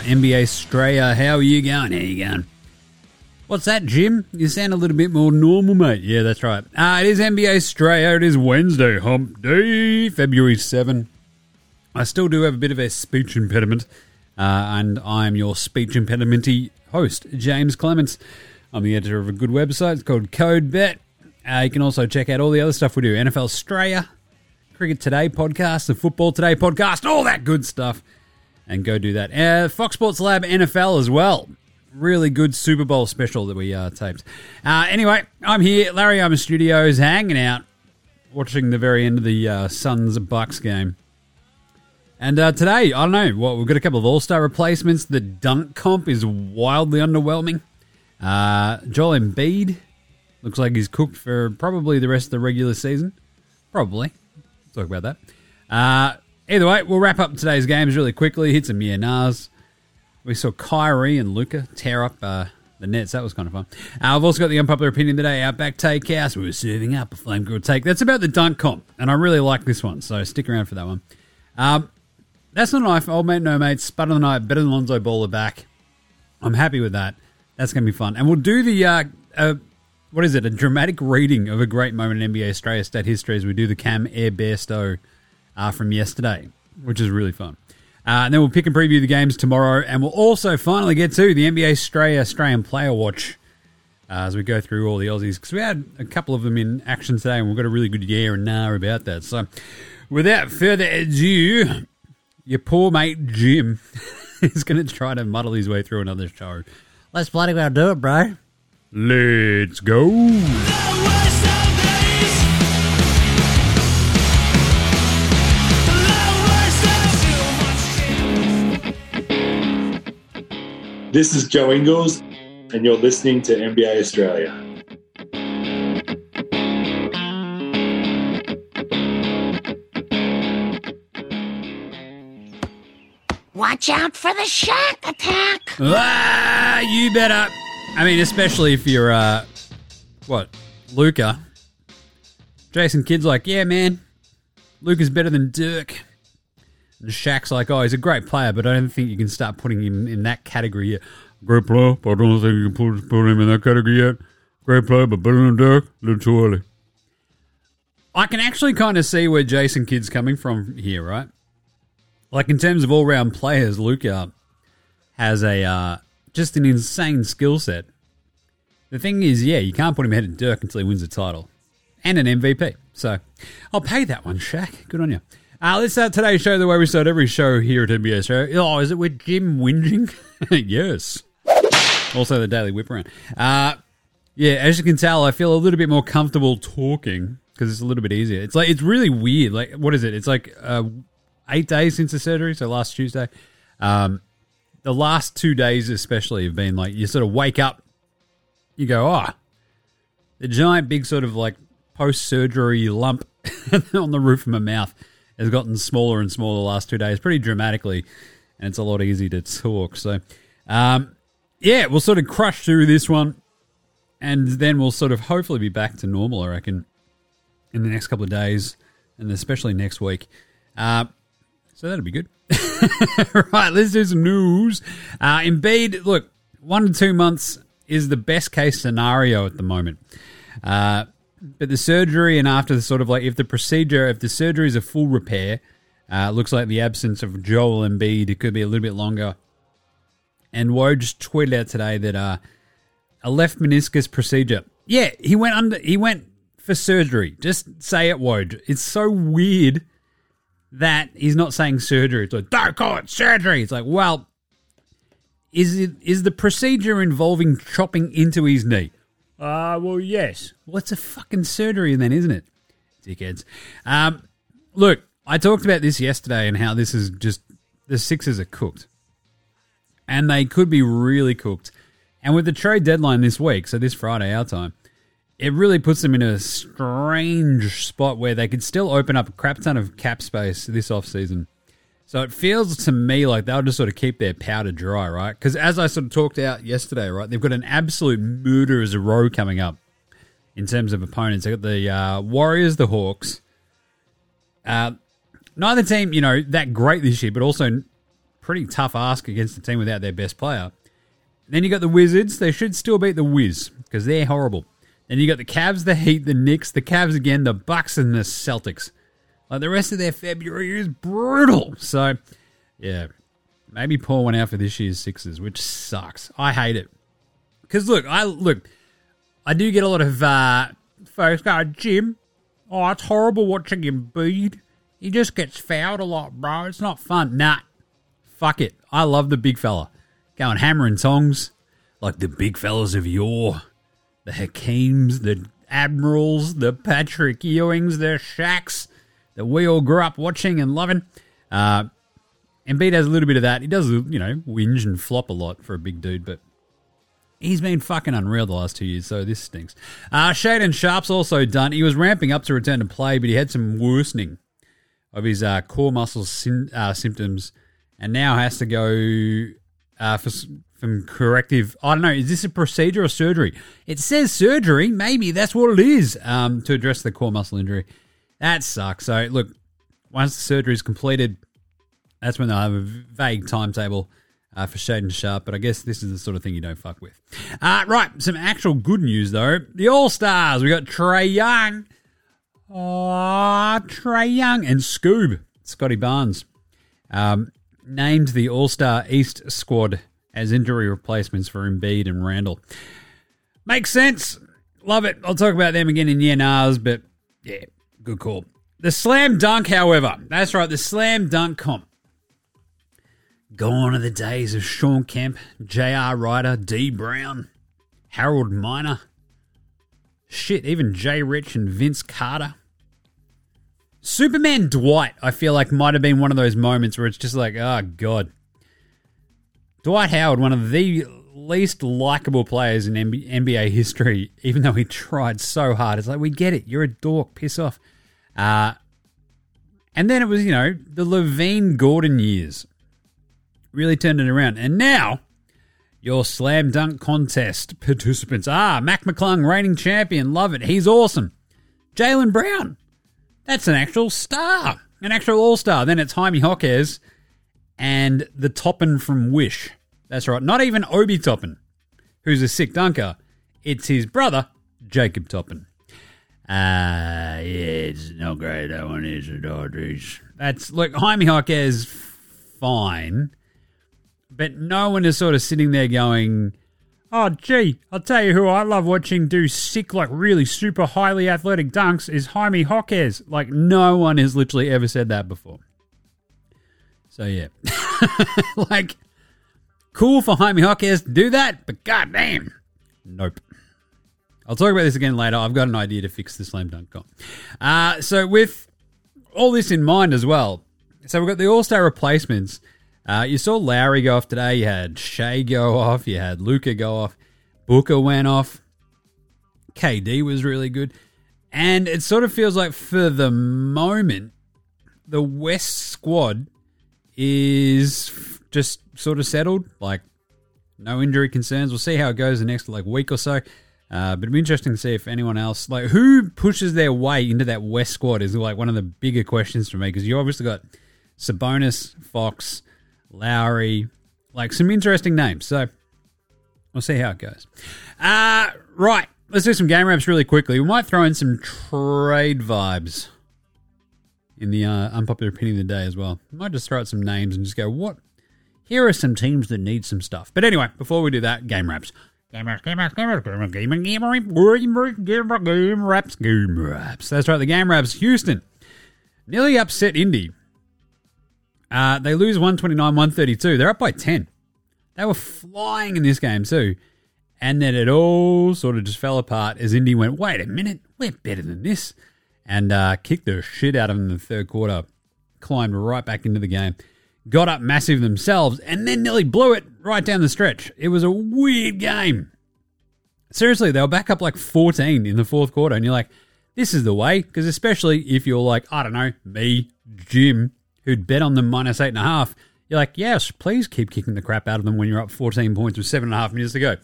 NBA Straya. How are you going? How are you going? What's that, Jim? You sound a little bit more normal, mate. Yeah, that's right. Uh, it is NBA Straya. It is Wednesday, hump day, February 7. I still do have a bit of a speech impediment, uh, and I'm your speech impedimenty host, James Clements. I'm the editor of a good website. It's called CodeBet. Uh, you can also check out all the other stuff we do NFL Straya, Cricket Today podcast, the Football Today podcast, all that good stuff. And go do that. Uh, Fox Sports Lab NFL as well. Really good Super Bowl special that we uh, taped. Uh, anyway, I'm here, Larry I'm in Studios, hanging out, watching the very end of the uh, Suns Bucks game. And uh, today, I don't know, what we've got a couple of All Star replacements. The dunk comp is wildly underwhelming. Uh, Joel Embiid looks like he's cooked for probably the rest of the regular season. Probably. Talk about that. Uh, either way, we'll wrap up today's games really quickly. Hit some yeah nahs. We saw Kyrie and Luka tear up uh, the Nets. That was kind of fun. Uh, I've also got the unpopular opinion today. Outback Takehouse. We were serving up a flame grill take. That's about the dunk comp, and I really like this one. So stick around for that one. Um, that's not a knife. Old mate, no mate. Of the night. Better than Lonzo Baller back. I'm happy with that. That's going to be fun. And we'll do the, uh, uh, what is it, a dramatic reading of a great moment in NBA Straya stat history as we do the Cam Air Bairstow uh, from yesterday, which is really fun. Uh, and then we'll pick and preview the games tomorrow. And we'll also finally get to the NBA Australia Australian Player Watch uh, as we go through all the Aussies. Because we had a couple of them in action today and we've got a really good year and nah about that. So without further ado, your poor mate Jim is going to try to muddle his way through another show. Let's bloody well do it, bro. Let's go. This is Joe Ingles, and you're listening to NBA Straya. Watch out for the shark attack. Ah, you better. I mean, especially if you're, uh, what, Luka. Jason Kidd's like, yeah, man, Luka's better than Dirk. Shaq's like, oh, he's a great player, but I don't think you can start putting him in that category yet. Great player, but I don't think you can put, put him in that category yet. Great player, but better than Dirk. A little too early. I can actually kind of see where Jason Kidd's coming from here, right? Like in terms of all round players, Luka has a uh, just an insane skill set. The thing is, yeah, you can't put him ahead of Dirk until he wins a title and an MVP. So I'll pay that one, Shaq. Good on you. Uh, let's start today's show the way we start every show here at Show. Oh, is it with Jim whinging? yes. Also the Daily Whip around. Uh, yeah, as you can tell, I feel a little bit more comfortable talking because it's a little bit easier. It's like it's really weird. Like, what is it? It's like uh, eight days since the surgery, so last Tuesday. Um, the last two days, especially, have been like you sort of wake up, you go, oh, the giant, big sort of like post surgery lump on the roof of my mouth has gotten smaller and smaller the last two days, pretty dramatically, and it's a lot easier to talk. So, um, yeah, we'll sort of crush through this one, and then we'll sort of hopefully be back to normal, I reckon, in the next couple of days, and especially next week. Uh, so that'll be good. right, let's do some news. Uh, Embiid, look, one to two months is the best case scenario at the moment. Uh, but the surgery and after the sort of like if the procedure, if the surgery is a full repair, uh, looks like the absence of Joel Embiid, it could be a little bit longer. And Woj tweeted out today that uh, a left meniscus procedure. Yeah, he went under. He went for surgery. Just say it, Woj. It's so weird that he's not saying surgery. It's like don't call it surgery. It's like well, is it is the procedure involving chopping into his knee? Ah, uh, well, yes. Well, it's a fucking surgery then, isn't it? Dickheads. Um, look, I talked about this yesterday and how this is just the Sixers are cooked, and they could be really cooked. And with the trade deadline this week, so this Friday our time, it really puts them in a strange spot where they could still open up a crap ton of cap space this offseason. So it feels to me like they'll just sort of keep their powder dry, right? Because as I sort of talked out yesterday, right, they've got an absolute murder as a row coming up in terms of opponents. They've got the uh, Warriors, the Hawks. Uh, neither team, you know, that great this year, but also pretty tough ask against a team without their best player. then you got the Wizards. They should still beat the Wiz because they're horrible. Then you got the Cavs, the Heat, the Knicks, the Cavs again, the Bucks, and the Celtics. Like the rest of their February is brutal. So, yeah, maybe pour one out for this year's Sixers, which sucks. I hate it because look, I look, I do get a lot of uh, folks go, Jim. Oh, it's horrible watching him bleed. He just gets fouled a lot, bro. It's not fun. Nah, fuck it. I love the big fella going hammering tongs like the big fellas of yore, the Hakeems, the Admirals, the Patrick Ewings, the Shaqs that we all grew up watching and loving. Uh, Embiid has a little bit of that. He does, you know, whinge and flop a lot for a big dude, but he's been fucking unreal the last two years, so this stinks. Uh, Shaedon Sharpe's also done. He was ramping up to return to play, but he had some worsening of his uh, core muscle sim- uh, symptoms and now has to go uh, for some corrective. I don't know. Is this a procedure or surgery? It says surgery. Maybe that's what it is um, to address the core muscle injury. That sucks. So look, once the surgery is completed, that's when they'll have a vague timetable uh, for Shaedon Sharpe, But I guess this is the sort of thing you don't fuck with. Uh, right, some actual good news though. The All Stars. We got Trae Young. Oh, Trae Young and Scoob Scotty Barnes. Um, named the All Star East squad as injury replacements for Embiid and Randle. Makes sense. Love it. I'll talk about them again in year but yeah, good call. The slam dunk, however, that's right, the slam dunk comp. Gone are the days of Shawn Kemp, J.R. Rider, Dee Brown, Harold Miner. Shit, even Jay Rich and Vince Carter. Superman Dwight, I feel like might have been one of those moments where it's just like, oh god. Dwight Howard, one of the least likable players in NBA history, even though he tried so hard. It's like, we get it. You're a dork. Piss off. Uh, and then it was, you know, the LaVine Gordon years really turned it around. And now, your slam dunk contest participants are Mac McClung, reigning champion. Love it. He's awesome. Jaylen Brown, that's an actual star, an actual all star. Then it's Jaime Jaquez and the Toppin from Wish. That's right, not even Obi Toppin, who's a sick dunker. It's his brother, Jacob Toppin. Uh, yeah, it's not great. That one is a Dodgers. That's look, Jaime Jaquez, fine, but no one is sort of sitting there going, Oh, gee, I'll tell you who I love watching do sick, like really super highly athletic dunks is Jaime Jaquez. Like, no one has literally ever said that before. So, yeah. like, cool for Jaime Jaquez to do that, but goddamn. Nope. I'll talk about this again later. I've got an idea to fix the slam dunk. Uh, so, with all this in mind as well, so we've got the All Star replacements. Uh, you saw Lauri go off today. You had Shai go off. You had Luka go off. Booker went off. KD was really good. And it sort of feels like for the moment, the West squad is just sort of settled. Like, no injury concerns. We'll see how it goes the next like week or so. Uh, but it'd be interesting to see if anyone else, like, who pushes their way into that West squad is like one of the bigger questions for me because you obviously got Sabonis, Fox, Lauri, like some interesting names. So we'll see how it goes. Uh, right. Let's do some game wraps really quickly. We might throw in some trade vibes in the uh, unpopular opinion of the day as well. We might just throw out some names and just go, what? Here are some teams that need some stuff. But anyway, before we do that, game wraps. Game wraps, game wraps, game wraps, game wraps, game wraps, game wraps, game wraps, game wraps. That's right, the game wraps. Houston nearly upset Indy uh, they lose 129 132. They're up by 10. They were flying in this game, too. And then it all sort of just fell apart as Indy went, wait a minute, we're better than this. And uh, kicked the shit out of them in the third quarter. Climbed right back into the game. Got up massive themselves and then nearly blew it right down the stretch. It was a weird game. Seriously, they were back up like 14 in the fourth quarter. And you're like, this is the way. Because especially if you're like, I don't know, me, Jim, who'd bet on them minus eight and a half, you're like, yes, please keep kicking the crap out of them when you're up 14 points with seven and a half minutes to go.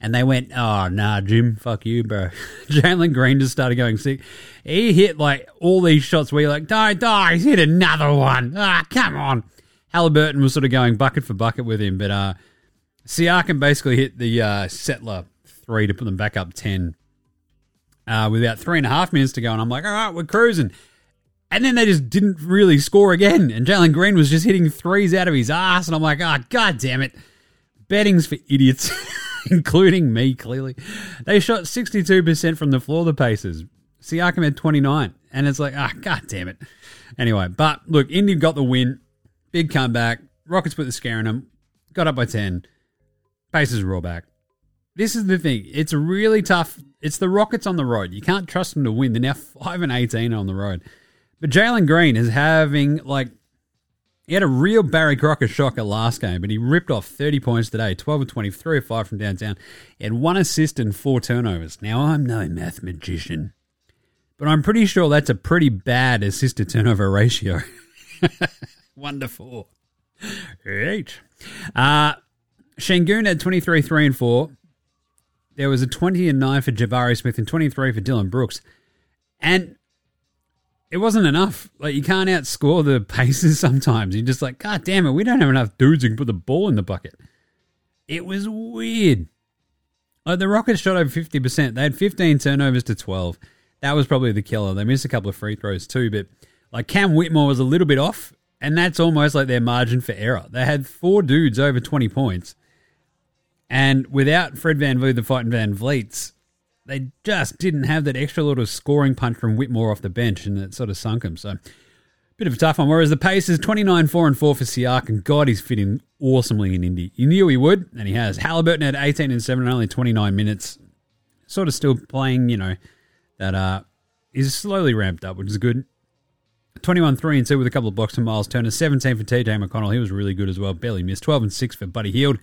And they went, oh, nah, Jim, fuck you, bro. Jalen Green just started going sick. He hit like all these shots where you're like, don't die, he's hit another one. Ah, come on. Halliburton was sort of going bucket for bucket with him, but uh, Siakam basically hit the uh, settler three to put them back up 10 uh, with about three and a half minutes to go. And I'm like, all right, we're cruising. And then they just didn't really score again. And Jalen Green was just hitting threes out of his ass. And I'm like, oh, god damn it. Betting's for idiots, including me, clearly. They shot 62% from the floor, the Pacers. Siakam had 29. And it's like, ah, oh, god damn it. Anyway, but look, Indy got the win. Big comeback. Rockets put the scare in them. Got up by 10. Pacers roll back. This is the thing. It's really tough. It's the Rockets on the road. You can't trust them to win. They're now 5 and 18 on the road. But Jalen Green is having, like, he had a real Barry Crocker shocker last game, but he ripped off 30 points today 12 of 23 or 5 from downtown. Had one assist and four turnovers. Now, I'm no math magician, but I'm pretty sure that's a pretty bad assist to turnover ratio. four. Eight. Uh, Sengun had 23, 3 and 4. There was a 20 and 9 for Jabari Smith and 23 for Dillon Brooks. And it wasn't enough. Like, you can't outscore the Pacers sometimes. You're just like, God damn it, we don't have enough dudes who can put the ball in the bucket. It was weird. Like, the Rockets shot over 50%. They had 15 turnovers to 12. That was probably the killer. They missed a couple of free throws too, but like Cam Whitmore was a little bit off, and that's almost like their margin for error. They had four dudes over 20 points and without Fred Van VanVleet, the fighting Van Vleets, they just didn't have that extra little scoring punch from Whitmore off the bench, and it sort of sunk them. So, bit of a tough one. Whereas the Pacers, 29 4 and 4 for Siak, and God, he's fitting awesomely in Indy. You knew he would, and he has. Halliburton had 18 and 7 and only 29 minutes. Sort of still playing, you know, that uh, is slowly ramped up, which is good. 21 3 and 2 with a couple of blocks from Miles Turner. 17 for TJ McConnell. He was really good as well. Barely missed. 12 and 6 for Buddy Hield.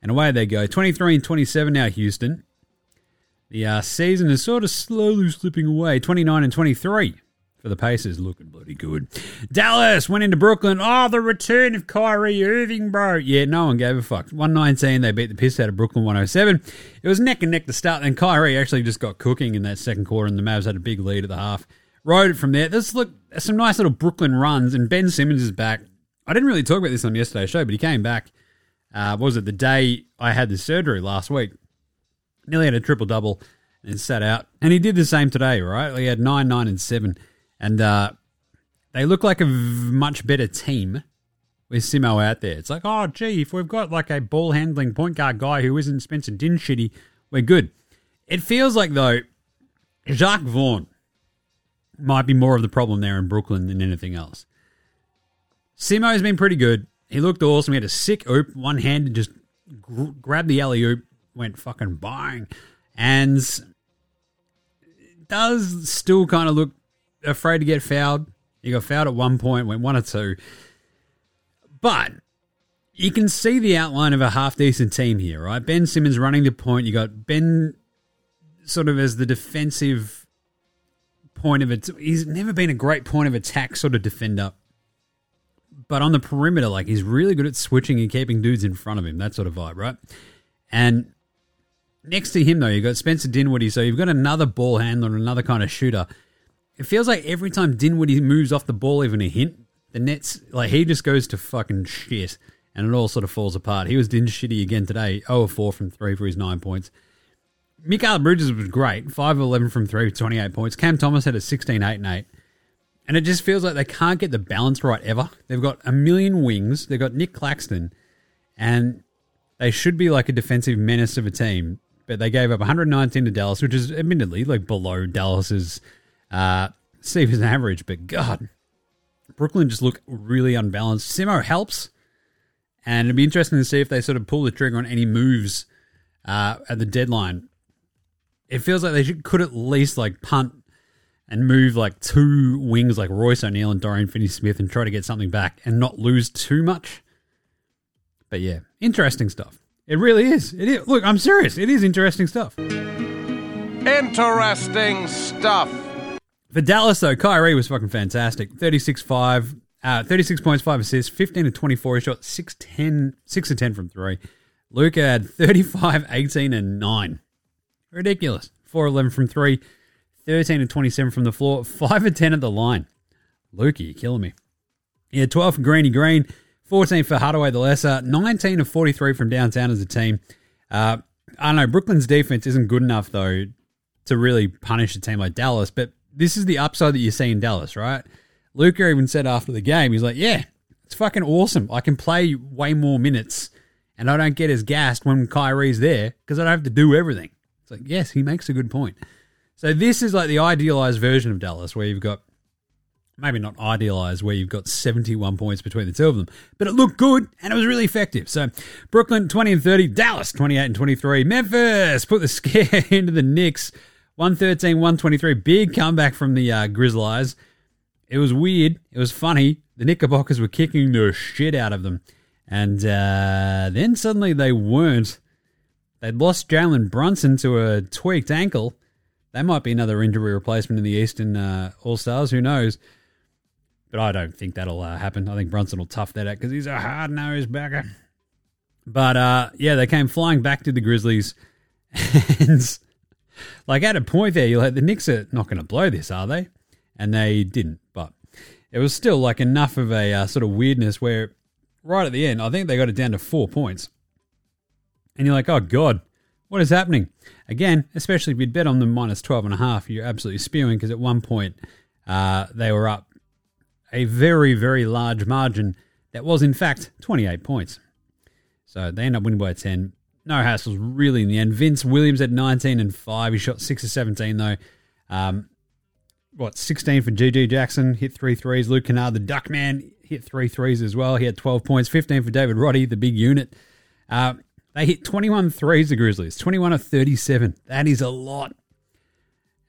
And away they go. 23 and 27 now, Houston. The uh, season is sort of slowly slipping away. 29 and 23 for the Pacers. Looking bloody good. Dallas went into Brooklyn. Oh, the return of Kyrie Irving, bro. Yeah, no one gave a fuck. 119, they beat the piss out of Brooklyn 107. It was neck and neck to start, and Kyrie actually just got cooking in that second quarter, and the Mavs had a big lead at the half. Rode it from there. There's look some nice little Brooklyn runs, and Ben Simmons is back. I didn't really talk about this on yesterday's show, but he came back uh, was it the day I had the surgery last week? Nearly had a triple double and sat out. And he did the same today, right? He had nine, nine, and seven. And uh, they look like a much better team with Simo out there. It's like, oh, gee, if we've got like a ball handling point guard guy who isn't Spencer Dinwiddie, we're good. It feels like, though, Jacque Vaughn might be more of the problem there in Brooklyn than anything else. Simo's been pretty good. He looked awesome. He had a sick oop, one hand and just gr- grabbed the alley oop, went fucking bang. And does still kind of look afraid to get fouled. He got fouled at one point, went one or two. But you can see the outline of a half decent team here, right? Ben Simmons running the point. You got Ben sort of as the defensive point of it. He's never been a great point of attack sort of defender but on the perimeter, like he's really good at switching and keeping dudes in front of him. That sort of vibe, right? And next to him, though, you've got Spencer Dinwiddie. So you've got another ball handler, another kind of shooter. It feels like every time Dinwiddie moves off the ball, even a hint, the Nets, like he just goes to fucking shit and it all sort of falls apart. He was din shitty again today, 0 4 from 3 for his 9 points. Mikal Bridges was great, 5 11 from 3 for 28 points. Cam Thomas had a 16 8 and 8. And it just feels like they can't get the balance right ever. They've got a million wings. They've got Nic Claxton, and they should be like a defensive menace of a team. But they gave up 119 to Dallas, which is admittedly like below Dallas's uh, season average. But God, Brooklyn just look really unbalanced. Simo helps, and it'd be interesting to see if they sort of pull the trigger on any moves uh, at the deadline. It feels like they should, could at least like punt and move like two wings like Royce O'Neale and Dorian Finney Smith and try to get something back and not lose too much. But yeah, interesting stuff. It really is. It is. Look, I'm serious. It is interesting stuff. Interesting stuff. For Dallas, though, Kyrie was fucking fantastic. 36 5, uh, 36 points, 5 assists, 15 to 24. He shot 6, 10, 6 to 10 from 3. Luka had 35, 18, and 9. Ridiculous. 4 11 from 3. 13 and 27 from the floor, 5 and 10 at the line. Lukey, you're killing me. Yeah, 12 for Greeny Green, 14 for Hardaway the Lesser, 19 of 43 from downtown as a team. Uh, I don't know, Brooklyn's defense isn't good enough, though, to really punish a team like Dallas, but this is the upside that you see in Dallas, right? Luka even said after the game, he's like, yeah, it's fucking awesome. I can play way more minutes and I don't get as gassed when Kyrie's there because I don't have to do everything. Like, yes, he makes a good point. So this is like the idealized version of Dallas where you've got maybe not idealized where you've got 71 points between the two of them, but it looked good and it was really effective. So Brooklyn 20 and 30, Dallas 28 and 23, Memphis put the scare into the Knicks 113 123, big comeback from the uh, Grizzlies. It was weird, it was funny. The Knickerbockers were kicking the shit out of them. And uh, then suddenly they weren't. They'd lost Jalen Brunson to a tweaked ankle. That might be another injury replacement in the Eastern uh, All Stars. Who knows? But I don't think that'll uh, happen. I think Brunson will tough that out because he's a hard nosed backer. But uh, yeah, they came flying back to the Grizzlies. And like at a point there, you're like, the Knicks are not going to blow this, are they? And they didn't. But it was still like enough of a uh, sort of weirdness where right at the end, I think they got it down to four points. And you're like, oh God, what is happening? Again, especially if you'd bet on them minus 12 and a half, you're absolutely spewing because at one point uh, they were up a very, very large margin that was in fact 28 points. So they end up winning by 10. No hassles really in the end. Vince Williams at 19 and 5. He shot 6 of 17 though. Um, what, 16 for GG Jackson, hit three threes. Luke Kennard, the Duckman, hit three threes as well. He had 12 points, 15 for David Roddy, the big unit. Uh, they hit 21 threes, the Grizzlies, 21 of 37. That is a lot.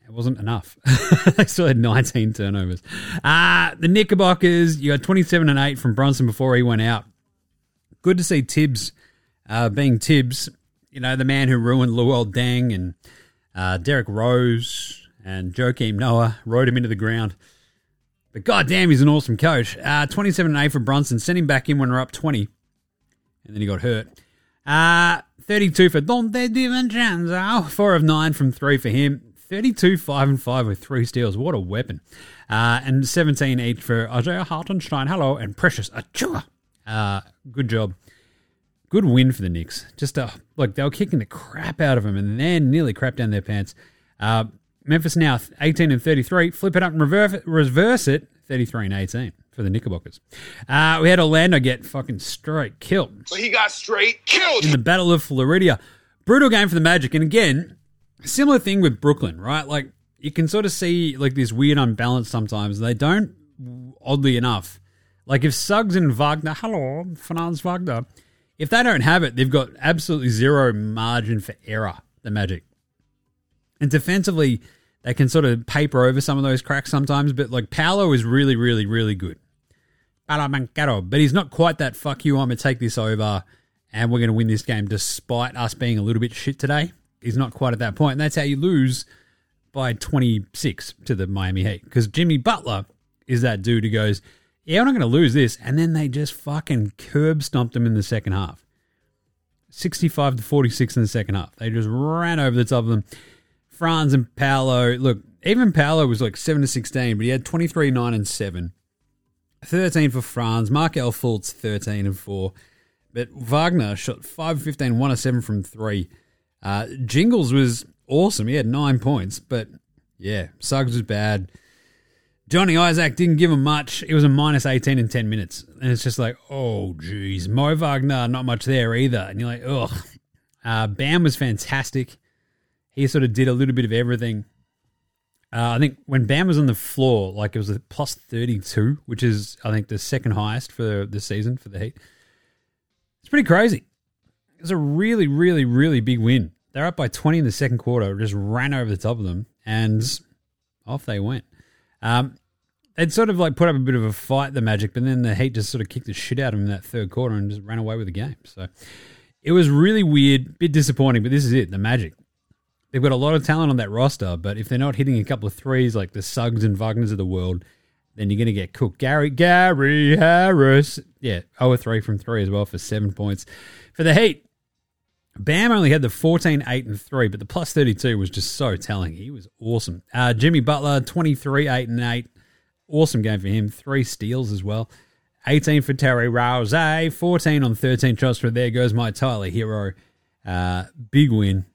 It wasn't enough. they still had 19 turnovers. Uh, the Knickerbockers, you got 27 and 8 from Brunson before he went out. Good to see Thibs uh, being Thibs, you know, the man who ruined Luol Deng and uh, Derrick Rose and Joakim Noah, rode him into the ground. But goddamn, he's an awesome coach. Uh, 27 and 8 for Brunson. Sent him back in when we're up 20. And then he got hurt. Uh, 32 for Donte DiVincenzo. 4 of 9 from 3 for him. 32, 5 and 5 with 3 steals. What a weapon. Uh, and 17 each for Isaiah Hartenstein. Hello. And Precious Achiuwa. Uh, good job. Good win for the Knicks. Just uh, look, they were kicking the crap out of them and then nearly crap down their pants. Uh, Memphis now 18 and 33. Flip it up and reverse it, reverse it 33 and 18 for the Knickerbockers. Uh, we had Orlando get fucking straight killed. So he got straight killed. In the Battle of Floridia. Brutal game for the Magic. And again, similar thing with Brooklyn, right? Like you can sort of see like this weird unbalance sometimes. They don't, oddly enough, like if Suggs and Wagner, hello, Franz Wagner, if they don't have it, they've got absolutely zero margin for error, the Magic. And defensively, they can sort of paper over some of those cracks sometimes, but like Paolo is really, really, really good. But he's not quite that fuck you, I'm going to take this over and we're going to win this game despite us being a little bit shit today. He's not quite at that point, and that's how you lose by 26 to the Miami Heat. Because Jimmy Butler is that dude who goes, Yeah, we're not going to lose this. And then they just fucking curb stomped him in the second half. 65 to 46 in the second half. They just ran over the top of them. Franz and Paolo. Look, even Paolo was like 7 to 16, but he had 23, 9, and 7. 13 for Franz. Markelle Fultz, 13 and 4. But Wagner shot 5 15, 1 of 7 from 3. Uh, Jingles was awesome. He had 9 points, but yeah, Suggs was bad. Johnny Isaac didn't give him much. It was a minus 18 in 10 minutes. And it's just like, oh, geez. Mo Wagner, not much there either. And you're like, ugh. Uh, Bam was fantastic he sort of did a little bit of everything. Uh, I think when Bam was on the floor, like it was a plus 32, which is, I think, the second highest for the season for the Heat. It's pretty crazy. It was a really, really, really big win. They're up by 20 in the second quarter, just ran over the top of them, and off they went. Um, they'd sort of like put up a bit of a fight, the Magic, but then the Heat just sort of kicked the shit out of them in that third quarter and just ran away with the game. So it was really weird, bit disappointing, but this is it, the Magic they've got a lot of talent on that roster, but if they're not hitting a couple of threes like the Suggs and Wagners of the world, then you're going to get cooked. Gary Gary Harris, yeah, 0 3 from three as well for seven points. For the Heat, Bam only had the 14, 8, and 3, but the plus 32 was just so telling. He was awesome. Uh, Jimmy Butler, 23, 8, and 8. Awesome game for him. Three steals as well. 18 for Terry Rouse, 14 on 13 shots for there goes my Tyler Herro. Uh, big win.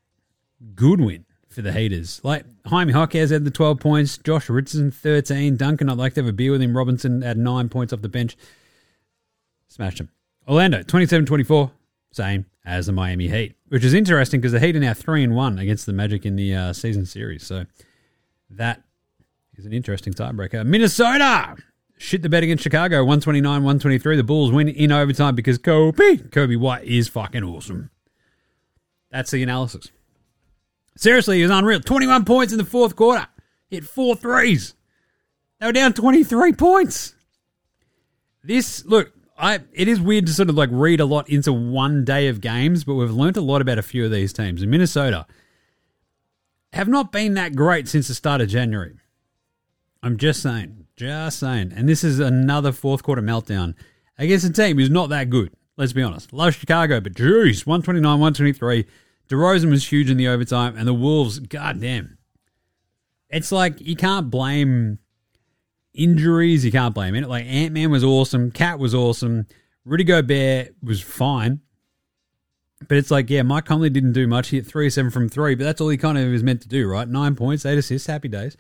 Good win for the Heaters. Like Jaime Jaquez had the 12 points, Josh Richardson 13, Duncan, I'd like to have a beer with him. Robinson had 9 points off the bench. Smashed him. Orlando 27 24, same as the Miami Heat, which is interesting because the Heat are now 3 and 1 against the Magic in the uh, season series. So that is an interesting tiebreaker. Minnesota shit the bed against Chicago 129 123. The Bulls win in overtime because Coby, Coby White is fucking awesome. That's the analysis. Seriously, he was unreal. 21 points in the fourth quarter. Hit four threes. They were down 23 points. This, look, I it is weird to sort of like read a lot into one day of games, but we've learned a lot about a few of these teams. In Minnesota have not been that great since the start of January. I'm just saying. Just saying. And this is another fourth quarter meltdown against a team who's not that good. Let's be honest. Love Chicago, but jeez, 129, 123. DeRozan was huge in the overtime, and the Wolves, goddamn. It's like you can't blame injuries. You can't blame it. Like Ant Man was awesome. KAT was awesome. Rudy Gobert was fine. But it's like, yeah, Mike Conley didn't do much. He hit 3 7 from 3, but that's all he kind of was meant to do, right? Nine points, eight assists, happy days.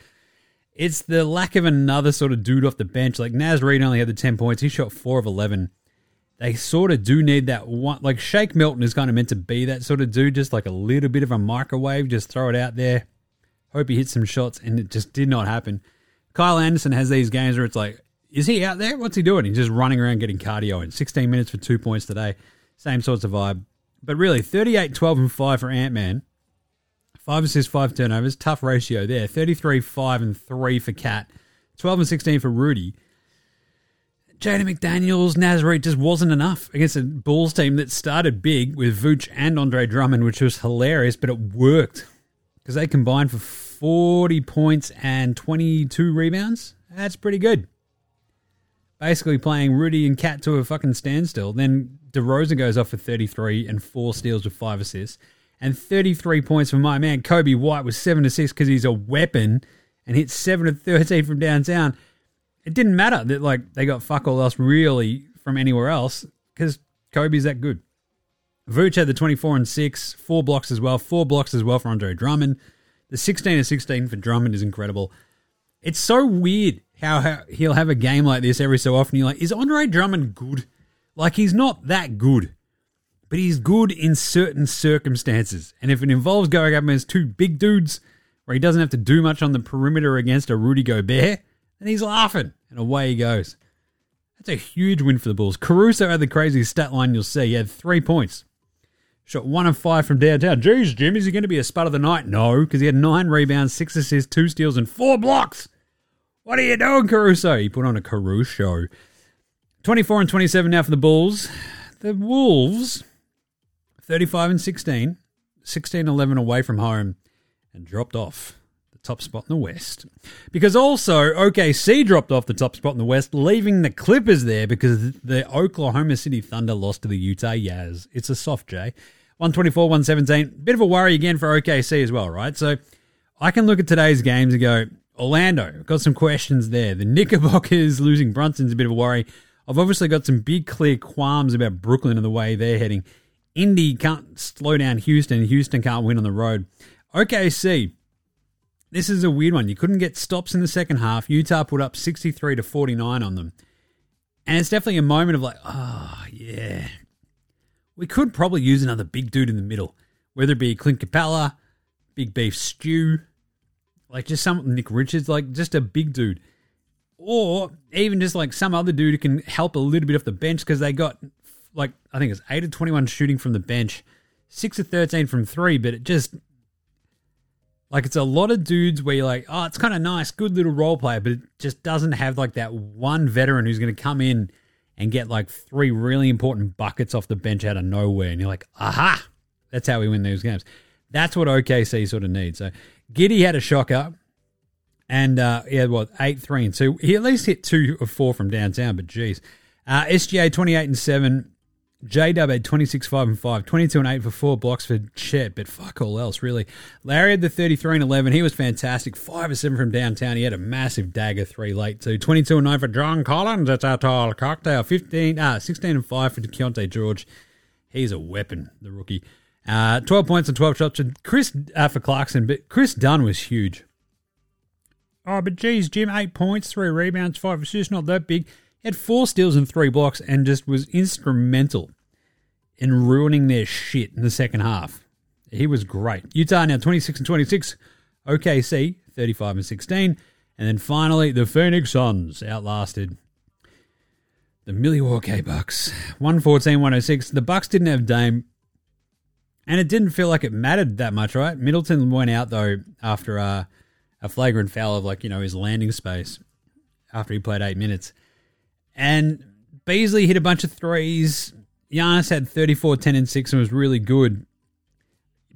It's the lack of another sort of dude off the bench. Like Naz Reid only had the 10 points. He shot 4 of 11. They sort of do need that one. Like Shake Milton is kind of meant to be that sort of dude, just like a little bit of a microwave. Just throw it out there. Hope he hits some shots, and it just did not happen. Kyle Anderson has these games where it's like, is he out there? What's he doing? He's just running around getting cardio in. 16 minutes for two points today. Same sorts of vibe. But really, 38, 12, and 5 for Ant Man. Five assists, five turnovers. Tough ratio there. 33, 5, and 3 for KAT. 12 and 16 for Rudy. Jaden McDaniels, Naz Reid just wasn't enough against a Bulls team that started big with Vooch and Andre Drummond, which was hilarious, but it worked because they combined for 40 points and 22 rebounds. That's pretty good. Basically playing Rudy and KAT to a fucking standstill. Then DeRozan goes off for 33 and four steals with five assists. And 33 points for my man Coby White with seven assists because he's a weapon and hit 7 of 13 from downtown it didn't matter that like they got fuck all else really from anywhere else because Coby's that good. Vooch had the 24 and 6, four blocks as well, four blocks as well for Andre Drummond. The 16 and 16 for Drummond is incredible. It's so weird how, how he'll have a game like this every so often. You're like, is Andre Drummond good? Like, he's not that good, but he's good in certain circumstances. And if it involves going up against two big dudes where he doesn't have to do much on the perimeter against a Rudy Gobert, and he's laughing, and away he goes. That's a huge win for the Bulls. Caruso had the craziest stat line you'll see. He had three points. Shot one of five from downtown. Jeez, Jim, is he going to be a spud of the night? No, because he had nine rebounds, six assists, two steals, and four blocks. What are you doing, Caruso? He put on a Caruso. 24 and 27 now for the Bulls. The Wolves, 35 and 16, 16 11 away from home, and dropped off top spot in the West. Because also, OKC dropped off the top spot in the West, leaving the Clippers there because the Oklahoma City Thunder lost to the Utah Jazz. It's a soft J. 124, 117. Bit of a worry again for OKC as well, right? So I can look at today's games and go, Orlando, got some questions there. The Knickerbockers losing Brunson's a bit of a worry. I've obviously got some big clear qualms about Brooklyn and the way they're heading. Indy can't slow down Houston. Houston can't win on the road. OKC, this is a weird one. You couldn't get stops in the second half. Utah put up 63 to 49 on them. And it's definitely a moment of like, oh, yeah. We could probably use another big dude in the middle, whether it be Clint Capela, Big Beef Stew, like just some Nick Richards, like just a big dude. Or even just like some other dude who can help a little bit off the bench because they got like, I think it's 8 of 21 shooting from the bench, 6 of 13 from 3, but it just like it's a lot of dudes where you're like, oh, it's kind of nice, good little role player, but it just doesn't have like that one veteran who's going to come in and get like three really important buckets off the bench out of nowhere, and you're like, aha, that's how we win these games. That's what OKC sort of needs. So Giddey had a shocker, and uh, he had what eight, three, and two. He at least hit two of four from downtown, but geez, uh, SGA twenty eight and seven. J Dub had 26, 5 and 5, 22 and 8 for four blocks for Chet, but fuck all else, really. Larry had the 33 and 11. He was fantastic. 5 or 7 from downtown. He had a massive dagger three late, too. 22 and 9 for John Collins. That's our tall cocktail. 15, uh, 16 and 5 for Keyonte George. He's a weapon, the rookie. Uh, 12 points and 12 shots for Chris uh, for Clarkson, but Kris Dunn was huge. Oh, but geez, Jim, eight points, three rebounds, five assists, not that big. He had four steals and three blocks and just was instrumental in ruining their shit in the second half. He was great. Utah now 26 and 26. OKC 35 and 16. And then finally, the Phoenix Suns outlasted the Milwaukee Bucks 114 106. The Bucks didn't have Dame, and it didn't feel like it mattered that much, right? Middleton went out, though, after uh, a flagrant foul of, like, you know, his landing space after he played eight minutes. And Beasley hit a bunch of threes. Giannis had 34, 10, and 6 and was really good.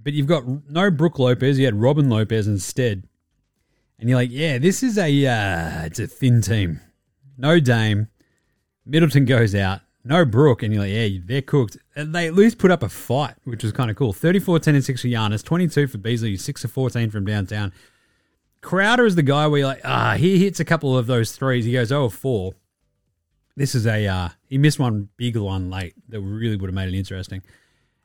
But you've got no Brook Lopez. You had Robin Lopez instead. And you're like, yeah, this is a uh, it's a thin team. No Dame. Middleton goes out. No Brook. And you're like, yeah, they're cooked. And they at least put up a fight, which was kind of cool. 34, 10, and 6 for Giannis. 22 for Beasley. 6 of 14 from downtown. Crowder is the guy where you're like, ah, he hits a couple of those threes. He goes 0 of 4. This is a uh, he missed one big one late that really would have made it interesting.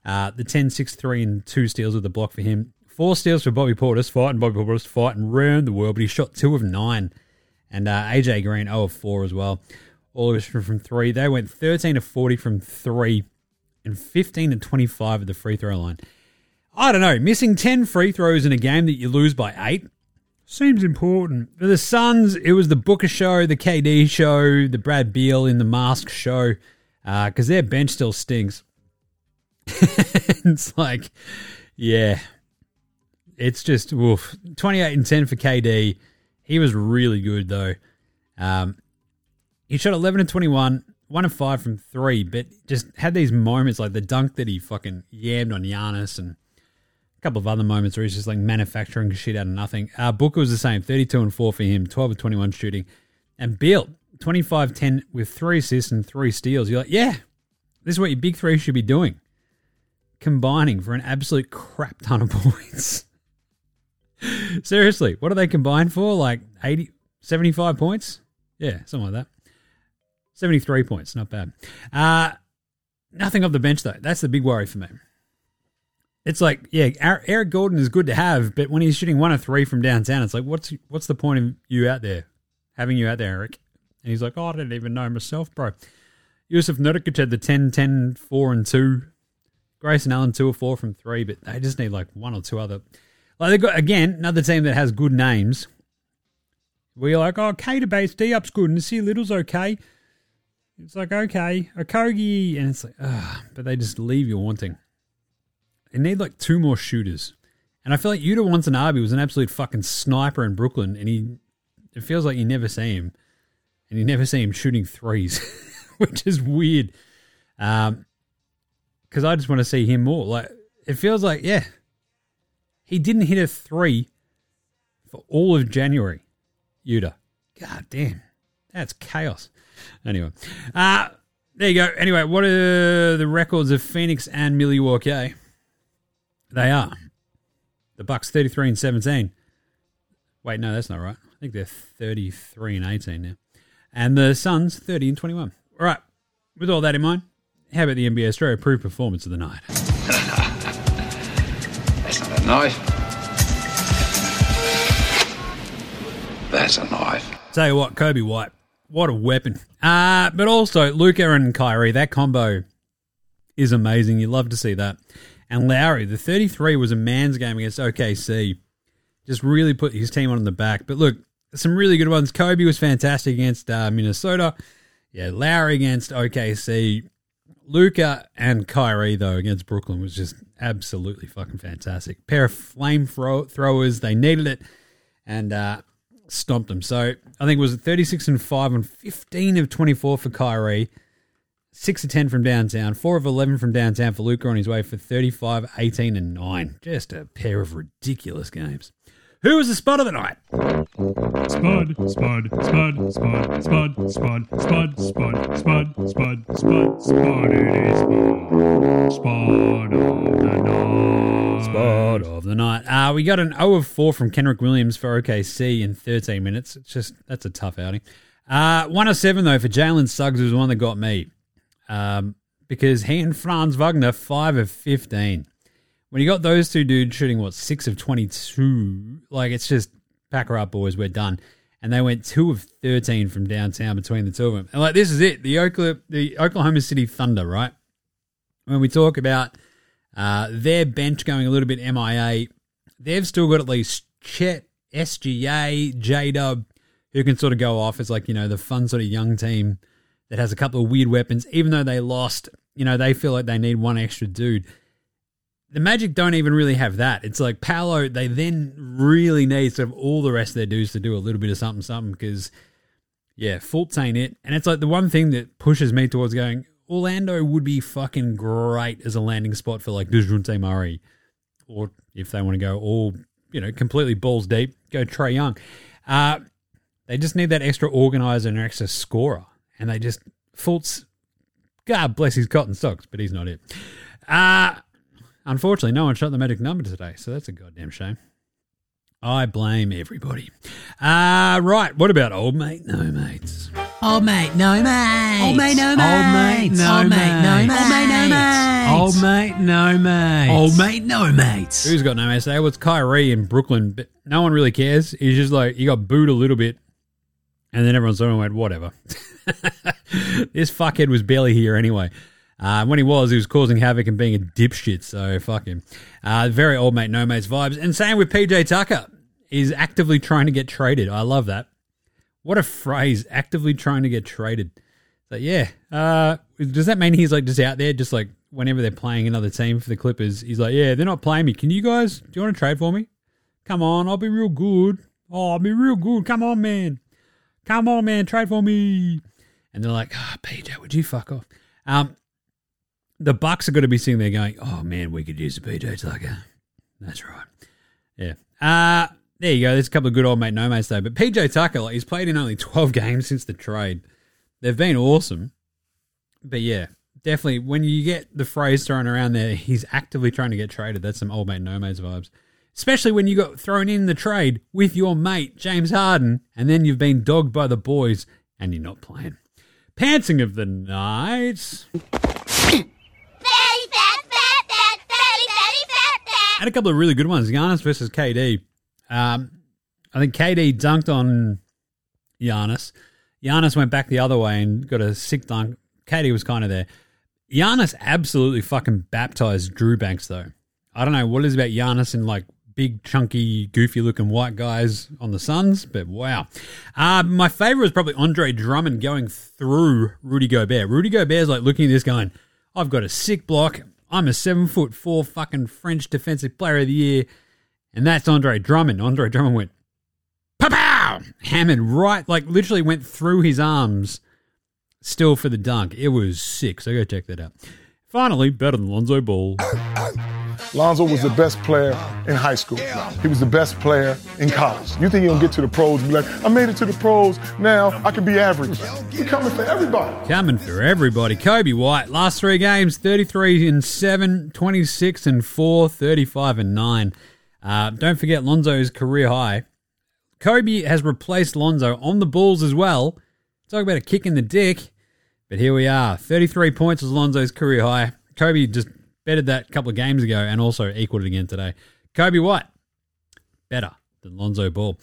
Uh, the 10, 6, 3, and 2 steals with the block for him. Four steals for Bobby Portis, fighting Bobby Portis, fighting around the world, but he shot 2 of 9. And uh, AJ Green, 0 of 4 as well. All of us from, from 3. They went 13 to 40 from 3 and 15 to 25 at the free throw line. I don't know, missing 10 free throws in a game that you lose by 8 Seems important. For the Suns, it was the Booker show, the KD show, the Brad Beal in the mask show, because uh, their bench still stinks. it's like, yeah, it's just woof. 28 and 10 for KD. He was really good, though. Um, he shot 11 and 21, 1 of 5 from 3, but just had these moments like the dunk that he fucking yammed on Giannis and a couple of other moments where he's just like manufacturing shit out of nothing. Uh, Booker was the same, 32 and 4 for him, 12 of 21 shooting. And Beal, 25 10 with three assists and three steals. You're like, yeah, this is what your big three should be doing. Combining for an absolute crap ton of points. Seriously, what do they combine for? Like 80, 75 points? Yeah, something like that. 73 points, not bad. Uh, nothing off the bench, though. That's the big worry for me. It's like, yeah, Eric Gordon is good to have, but when he's shooting one or three from downtown, it's like, what's what's the point of you out there, having you out there, Eric? And he's like, oh, I didn't even know myself, bro. Jusuf Nurkic had the 10, 10, 4, and 2. Grayson Allen, 2 or 4 from 3, but they just need like one or two other. Like, they've got, again, another team that has good names. We're like, oh, K to base, D up's good, and C Little's okay. It's like, okay, Okogie, and it's like, ah, but they just leave you wanting. They need like two more shooters. And I feel like Yuta Watanabe was an absolute fucking sniper in Brooklyn, and he it feels like you never see him, and you never see him shooting threes, which is weird. Um, because I just want to see him more. Like it feels like, yeah, he didn't hit a three for all of January. Yuta, god damn, that's chaos. Anyway, uh there you go. Anyway, what are the records of Phoenix and Milwaukee? They are. The Bucks 33 and 17. Wait, no, that's not right. I think they're 33 and 18 now. And the Suns 30 and 21. All right. With all that in mind, how about the NBA Straya approved performance of the night? that's not a knife. That's a knife. Tell you what, Coby White, what a weapon. Uh, but also, Luka and Kyrie, that combo is amazing. You love to see that. And Lauri, the 33 was a man's game against OKC. Just really put his team on the back. But look, some really good ones. Coby was fantastic against uh, Minnesota. Yeah, Lauri against OKC. Luka and Kyrie, though, against Brooklyn was just absolutely fucking fantastic. Pair of flame throwers. They needed it and uh, stomped them. So I think it was 36 and 5 and 15 of 24 for Kyrie. 6 of 10 from downtown, 4 of 11 from downtown for Luka on his way for 35, 18, and 9. Just a pair of ridiculous games. Who was the spot of the night? Spud, spud, spud, spud, spud, spud, spud, spud, spud, spud, spud, spud. It is spud. Spud of the night. Spot of the night. Uh, we got an 0 of 4 from Kenrich Williams for OKC in 13 minutes. It's just, that's a tough outing. Uh, 1 of 7, though, for Jalen Suggs was one that got me. Um, because he and Franz Wagner, 5 of 15. When you got those two dudes shooting, what, 6 of 22, like, it's just, pack her up, boys, we're done. And they went 2 of 13 from downtown between the two of them. And, like, this is it. The Oklahoma, the Oklahoma City Thunder, right? When we talk about uh, their bench going a little bit MIA. They've still got at least Chet, SGA, J Dub, who can sort of go off as like, you know, the fun sort of young team that has a couple of weird weapons. Even though they lost, you know, they feel like they need one extra dude. The Magic don't even really have that. It's like Paolo, they then really need sort of all the rest of their dudes to do a little bit of something, something because, yeah, Fultz ain't it. And it's like the one thing that pushes me towards going, Orlando would be fucking great as a landing spot for like DeJounte Murray, or if they want to go all you know completely balls deep, go Trae Young. Uh, they just need that extra organizer and extra scorer, and they just Fultz. God bless his cotton socks, but he's not it. Uh, unfortunately, no one shot the magic number today, so that's a goddamn shame. I blame everybody. Uh, right, what about old mate? No mates. Old mate, no mate. Old mate, no Old mate, mates. no Old mate, mate, no no mate. mates. Old mate, no mates. Old mate, no mates. Who's got no mates today? Well, it's Kyrie in Brooklyn, but no one really cares. He's just like, he got booed a little bit, and then everyone's sort of went, whatever. this fuckhead was barely here anyway. Uh, when he was, he was causing havoc and being a dipshit, so fuck him. Uh, very old mate, no mates vibes. And same with PJ Tucker. He's actively trying to get traded. I love that. What a phrase, actively trying to get traded. So yeah, uh, does that mean he's like just out there, just like whenever they're playing another team for the Clippers, he's like, yeah, they're not playing me. Can you guys? Do you want to trade for me? Come on, I'll be real good. Oh, I'll be real good. Come on, man. Come on, man, trade for me. And they're like, oh, PJ, would you fuck off? Um, the Bucks are going to be sitting there going, oh man, we could use a PJ Tucker. That's right. Yeah. Uh, there you go. There's a couple of good old mate no mates though. But PJ Tucker, like, he's played in only 12 games since the trade. They've been awesome. But yeah, definitely when you get the phrase thrown around there, he's actively trying to get traded. That's some old mate no mates vibes. Especially when you got thrown in the trade with your mate, James Harden, and then you've been dogged by the boys and you're not playing. Pantsing of the night. Had a couple of really good ones. Giannis versus KD. Um, I think KD dunked on Giannis. Giannis went back the other way and got a sick dunk. KD was kind of there. Giannis absolutely fucking baptized Drew Eubanks though. I don't know what it is about Giannis and like big, chunky, goofy looking white guys on the Suns, but wow. Uh, my favorite was probably Andre Drummond going through Rudy Gobert. Rudy Gobert's like looking at this going, I've got a sick block. I'm a seven foot four fucking French defensive player of the year. And that's Andre Drummond. Andre Drummond went, pow pow! Hammered right, like literally went through his arms still for the dunk. It was sick. So go check that out. Finally, better than Lonzo Ball. Lonzo was the best player in high school. He was the best player in college. You think he'll get to the pros and be like, I made it to the pros, now I can be average. He's coming for everybody. Coming for everybody. Coby White, last three games 33 and 7, 26 and 4, 35 and 9. Uh, don't forget Lonzo's career high. Coby has replaced Lonzo on the Bulls as well. Talk about a kick in the dick. But here we are. 33 points was Lonzo's career high. Coby just bettered that a couple of games ago and also equaled it again today. Coby White, better than Lonzo Ball.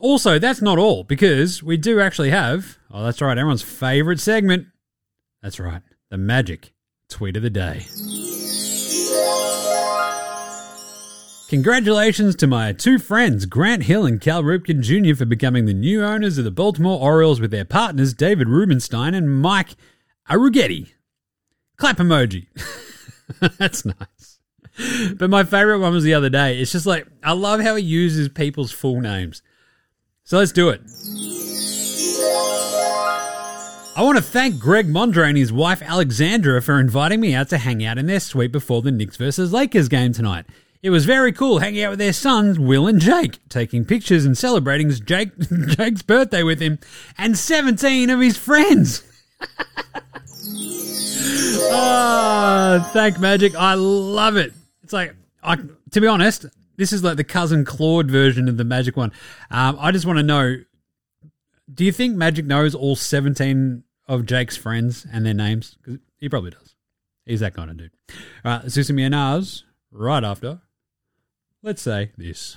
Also, that's not all because we do actually have, oh, that's right, everyone's favorite segment. That's right, the magic tweet of the day. Congratulations to my two friends, Grant Hill and Cal Ripken Jr., for becoming the new owners of the Baltimore Orioles with their partners David Rubenstein and Mike Arougheti. Clap emoji. That's nice. But my favorite one was the other day. It's just like, I love how he uses people's full names. So let's do it. I want to thank Greg Mondre and his wife Alexandra for inviting me out to hang out in their suite before the Knicks versus Lakers game tonight. It was very cool hanging out with their sons, Will and Jake, taking pictures and celebrating Jake, Jake's birthday with him and 17 of his friends. Ah, thank magic. I love it. It's like, I, to be honest, this is like the cousin Claude version of the magic one. Um, I just want to know do you think Magic knows all 17 of Jake's friends and their names? Because he probably does. He's that kind of dude. All right, and ours right after, let's say this.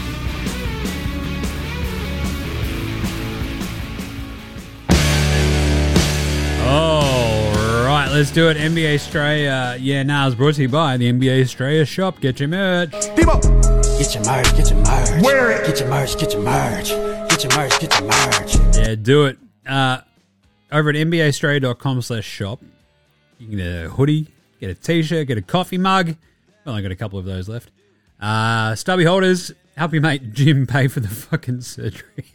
All right, let's do it. NBA Straya. Yeah, now it's brought to you by the NBA Straya shop. Get your merch. People, get your merch, get your merch. Wear it. Get your merch, get your merch. Get your merch, get your merch. Yeah, do it. Uh, over at NBAstraya.com slash shop, you can get a hoodie, get a t-shirt, get a coffee mug. I've only got a couple of those left. Uh, stubby holders, help your mate Jim pay for the fucking surgery.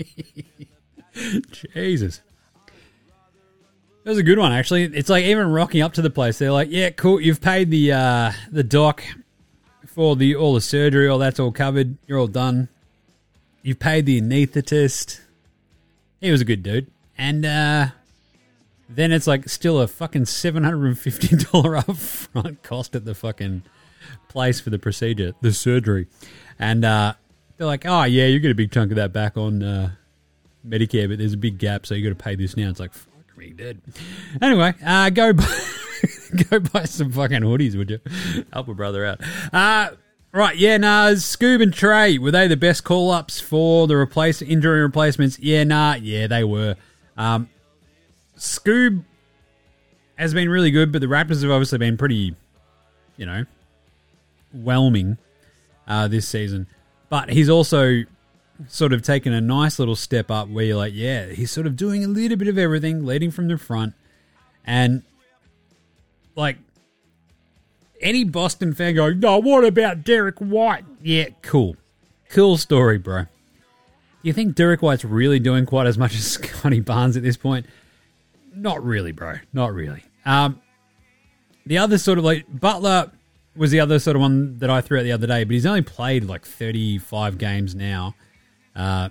Jesus. That was a good one, actually. It's like even rocking up to the place, they're like, "Yeah, cool. You've paid the uh, the doc for the all the surgery. All that's all covered. You're all done. You've paid the anaesthetist. He was a good dude. And uh, then it's like still a fucking seven hundred and fifty dollar upfront cost at the fucking place for the procedure, the surgery. And uh, they're like, "Oh yeah, you get a big chunk of that back on uh, Medicare, but there's a big gap, so you got to pay this now." It's like me dead. Anyway, uh, go buy, go buy some fucking hoodies, would you? Help a brother out. Uh, right, yeah, nah, Scoob and Trae, were they the best call ups for the replace injury replacements? Yeah, nah, yeah, they were. Um, Scoob has been really good, but the Raptors have obviously been pretty, you know, whelming uh, this season. But he's also sort of taken a nice little step up where you're like, yeah, he's sort of doing a little bit of everything, leading from the front. And like any Boston fan going, no, what about Derrick White? Yeah, cool. Cool story, bro. Do you think Derrick White's really doing quite as much as Scottie Barnes at this point? Not really, bro. Not really. Um, the other sort of like Butler was the other sort of one that I threw out the other day, but he's only played like 35 games now. Uh,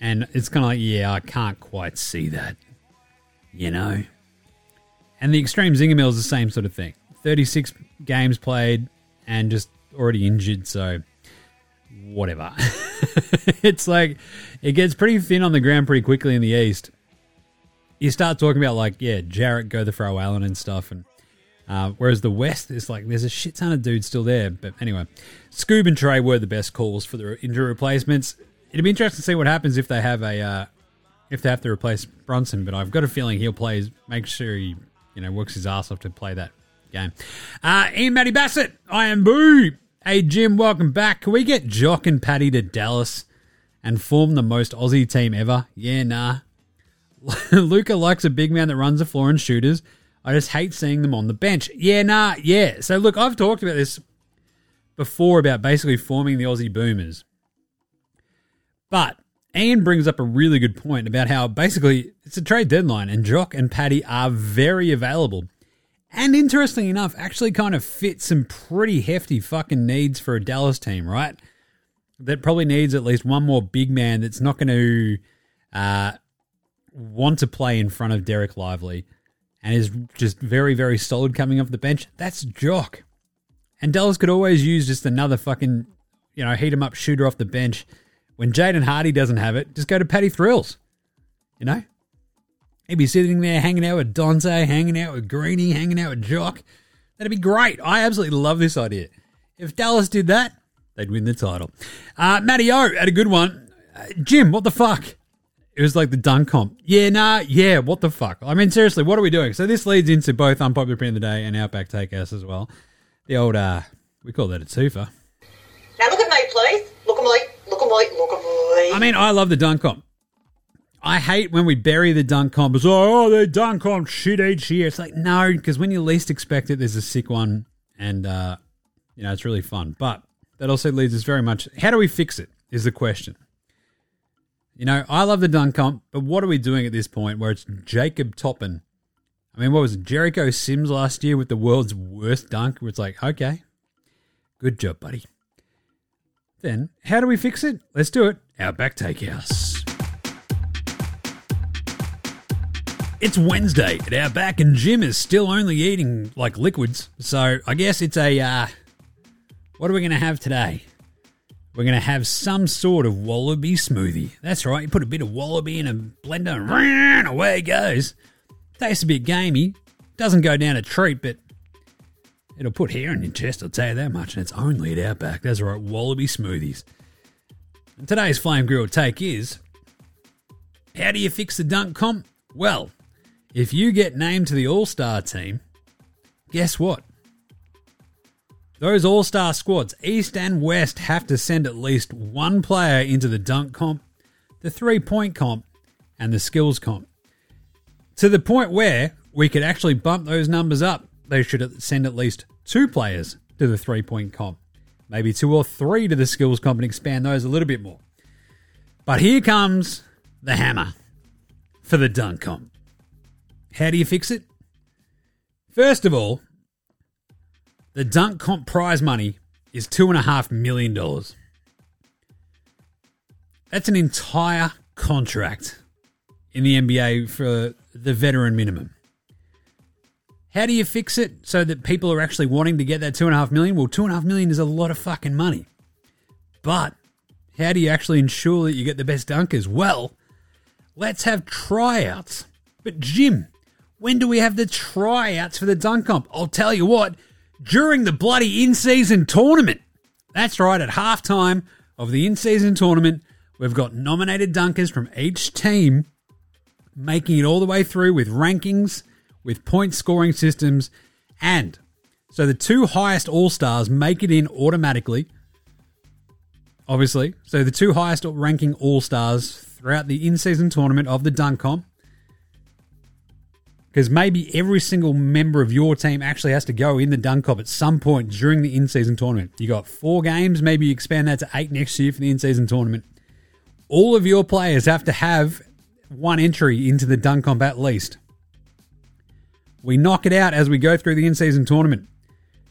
and it's kind of like, yeah, I can't quite see that, you know. And the extreme Zinger Mill is the same sort of thing. 36 games played and just already injured, so whatever. it's like it gets pretty thin on the ground pretty quickly in the East. You start talking about like, yeah, Jarrett, go the throw Allen and stuff, and uh, whereas the West is like there's a shit ton of dudes still there. But anyway, Scoob and Trae were the best calls for the injury replacements. It'd be interesting to see what happens if they have a uh, if they have to replace Brunson. But I've got a feeling he'll play. Make sure he you know works his ass off to play that game. Uh, Ian Matty Bassett, I am Boo. Hey Jim, welcome back. Can we get Jock and Paddy to Dallas and form the most Aussie team ever? Yeah, nah. Luka likes a big man that runs the floor and shooters. I just hate seeing them on the bench. Yeah, nah, yeah. So look, I've talked about this before about basically forming the Aussie Boomers. But Ian brings up a really good point about how basically it's a trade deadline and Jock and Paddy are very available. And interestingly enough, actually kind of fit some pretty hefty fucking needs for a Dallas team, right? That probably needs at least one more big man that's not going to uh, want to play in front of Dereck Lively and is just very, very solid coming off the bench. That's Jock. And Dallas could always use just another fucking, you know, heat him up shooter off the bench. When Jaden Hardy doesn't have it, just go to Paddy Thrills. You know? He'd be sitting there hanging out with Dante, hanging out with Greeny, hanging out with Jock. That'd be great. I absolutely love this idea. If Dallas did that, they'd win the title. Uh, Matty O had a good one. Uh, Jim, what the fuck? It was like the dunk comp. Yeah, nah, yeah, what the fuck? I mean, seriously, what are we doing? So this leads into both Unpopular Opinion of the Day and Outback Takehouse as well. The old, uh, we call that a twofer. Now look at me, please. Look. Please. I mean, I love the dunk comp. I hate when we bury the dunk comp as oh, the dunk comp shit each year. It's like no, because when you least expect it, there's a sick one, and uh, you know it's really fun. But that also leads us very much. How do we fix it? Is the question. You know, I love the dunk comp, but what are we doing at this point where it's Jacob Toppin? I mean, what was it, Jericho Sims last year with the world's worst dunk? It's like, okay, good job, buddy. Then, how do we fix it? Let's do it. Our Outback Takehouse. It's Wednesday at Outback, and Jim is still only eating like liquids. So I guess it's a. Uh, what are we going to have today? We're going to have some sort of wallaby smoothie. That's right. You put a bit of wallaby in a blender, and away it goes. Tastes a bit gamey. Doesn't go down a treat, but it'll put hair in your chest. I'll tell you that much. And it's only at Outback. That's right. Wallaby smoothies. And today's flame Grill take is: How do you fix the dunk comp? Well, if you get named to the All Star team, guess what? Those All Star squads, East and West, have to send at least one player into the dunk comp, the three point comp, and the skills comp. To the point where we could actually bump those numbers up. They should send at least two players to the three point comp, maybe two or three to the skills comp, and expand those a little bit more. But here comes the hammer for the dunk comp. How do you fix it? First of all, the dunk comp prize money is two and a half million dollars. That's an entire contract in the NBA for the veteran minimum. How do you fix it so that people are actually wanting to get that two and a half million? Well, two and a half million is a lot of fucking money. But how do you actually ensure that you get the best dunkers? Well, let's have tryouts. But Jim, when do we have the tryouts for the dunk comp? I'll tell you what, during the bloody in season tournament. That's right, at halftime of the in season tournament, we've got nominated dunkers from each team making it all the way through with rankings, with point scoring systems, and so the two highest All Stars make it in automatically. Obviously, so the two highest ranking All Stars throughout the in season tournament of the dunk comp because maybe every single member of your team actually has to go in the dunk comp at some point during the in-season tournament. You got four games, maybe you expand that to eight next year for the in-season tournament. All of your players have to have one entry into the dunk comp at least. We knock it out as we go through the in-season tournament.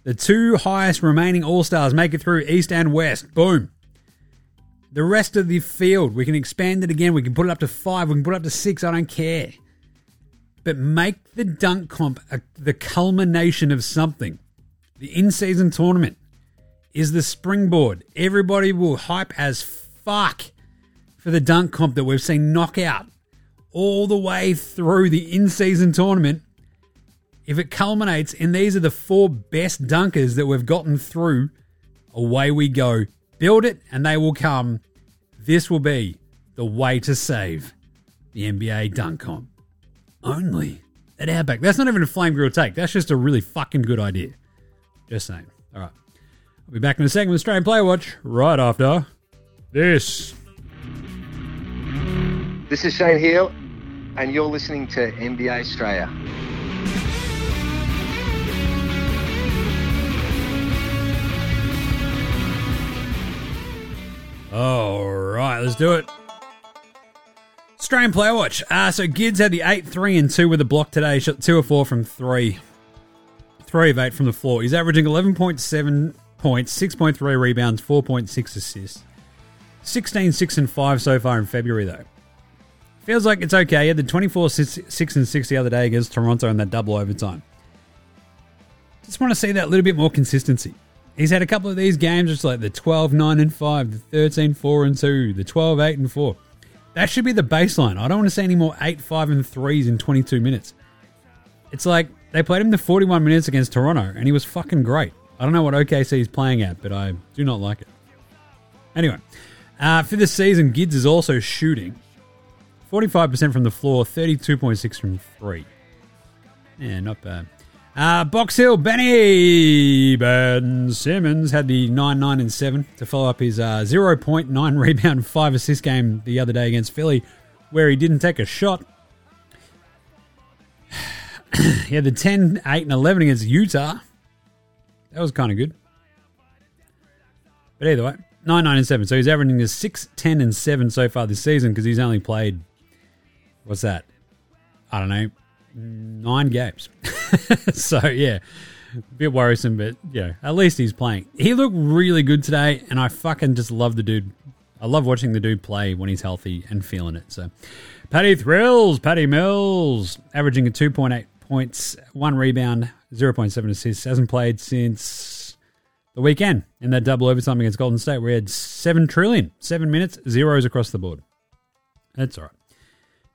The two highest remaining All-Stars make it through East and West. Boom. The rest of the field, we can expand it again. We can put it up to five. We can put it up to six. I don't care but make the dunk comp a, the culmination of something. The in season tournament is the springboard. Everybody will hype as fuck for the dunk comp that we've seen knock out all the way through the in season tournament. If it culminates and these are the four best dunkers that we've gotten through, away we go. Build it and they will come. This will be the way to save the NBA dunk comp only at Outback. That's not even a flame grill take. That's just a really fucking good idea. Just saying. All right. I'll be back in a second with Strayan Player Watch right after this. This is Shane Heal, and you're listening to NBA Straya. All right, let's do it. Strayan Player Watch. Uh, so Gids had the 8 3 and 2 with a block today. Shot 2 or 4 from 3. 3 of 8 from the floor. He's averaging 11.7 points, 6.3 rebounds, 4.6 assists. 16 6 and 5 so far in February, though. Feels like it's okay. He had the 24 6 and 6 the other day against Toronto in that double overtime. Just want to see that little bit more consistency. He's had a couple of these games, just like the 12 9 and 5, the 13 4 and 2, the 12 8 and 4. That should be the baseline. I don't want to see any more 8 5 and 3s in 22 minutes. It's like they played him the 41 minutes against Toronto, and he was fucking great. I don't know what OKC is playing at, but I do not like it. Anyway, uh, for this season, Gids is also shooting 45% from the floor, 32.6 from three. Yeah, not bad. Uh, Box Hill, Benny Ben Simmons had the 9 9 and 7 to follow up his uh, 0.9 rebound, 5 assist game the other day against Philly, where he didn't take a shot. he had the 10, 8, and 11 against Utah. That was kind of good. But either way, 9, 9, and 7. So he's averaging a 6, 10, and 7 so far this season because he's only played, what's that? I don't know, nine games. so yeah, a bit worrisome, but yeah, at least he's playing. He looked really good today, and I fucking just love the dude. I love watching the dude play when he's healthy and feeling it. So, Paddy Thrills, Paddy Mills, averaging a 2.8 points, one rebound, 0.7 assists. Hasn't played since the weekend in that double overtime against Golden State, We had seven trillion, seven minutes, zeros across the board. That's all right.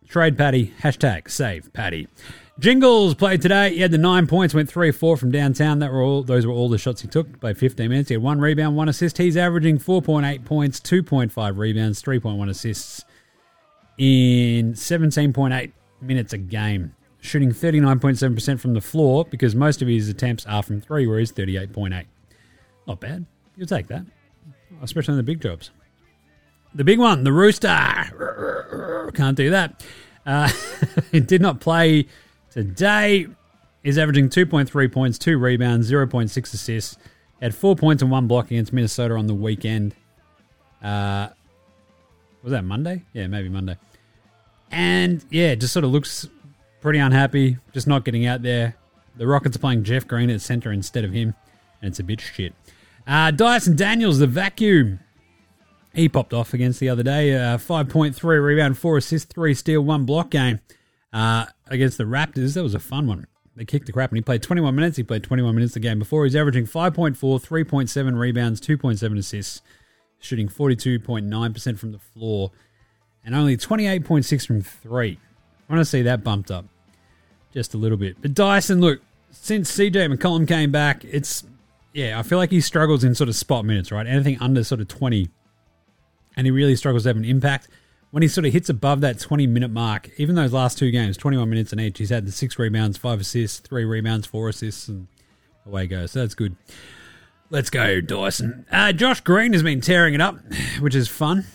Trade Paddy, hashtag save Paddy. Jingles played today. He had the nine points, went three four from downtown. That were all; those were all the shots he took. Played 15 minutes. He had one rebound, one assist. He's averaging 4.8 points, 2.5 rebounds, 3.1 assists in 17.8 minutes a game. Shooting 39.7% from the floor because most of his attempts are from three, where he's 38.8. Not bad. You'll take that, especially in the big jobs. The big one, the Rooster. Can't do that. Uh, he did not play today. Is averaging 2.3 points, 2 rebounds, 0.6 assists. Had 4 points and 1 block against Minnesota on the weekend. Uh, was that Monday? Yeah, maybe Monday. And yeah, just sort of looks pretty unhappy, just not getting out there. The Rockets are playing Jeff Green at center instead of him, and it's a bit shit. Uh, Dyson Daniels, the vacuum. He popped off against the other day. Uh, 5.3 rebound, 4 assists, 3 steal, 1 block game uh, against the Raptors. That was a fun one. They kicked the crap and he played 21 minutes. He played 21 minutes the game before. He's averaging 5.4, 3.7 rebounds, 2.7 assists, shooting 42.9% from the floor, and only 28.6 from three. I want to see that bumped up just a little bit. But Dyson, look, since CJ McCollum came back, it's, yeah, I feel like he struggles in sort of spot minutes, right? Anything under sort of 20 and he really struggles to have an impact. When he sort of hits above that 20 minute mark, even those last two games, 21 minutes in each, he's had the six rebounds, five assists, three rebounds, four assists, and away goes. So that's good. Let's go, Dyson. Uh, Josh Green has been tearing it up, which is fun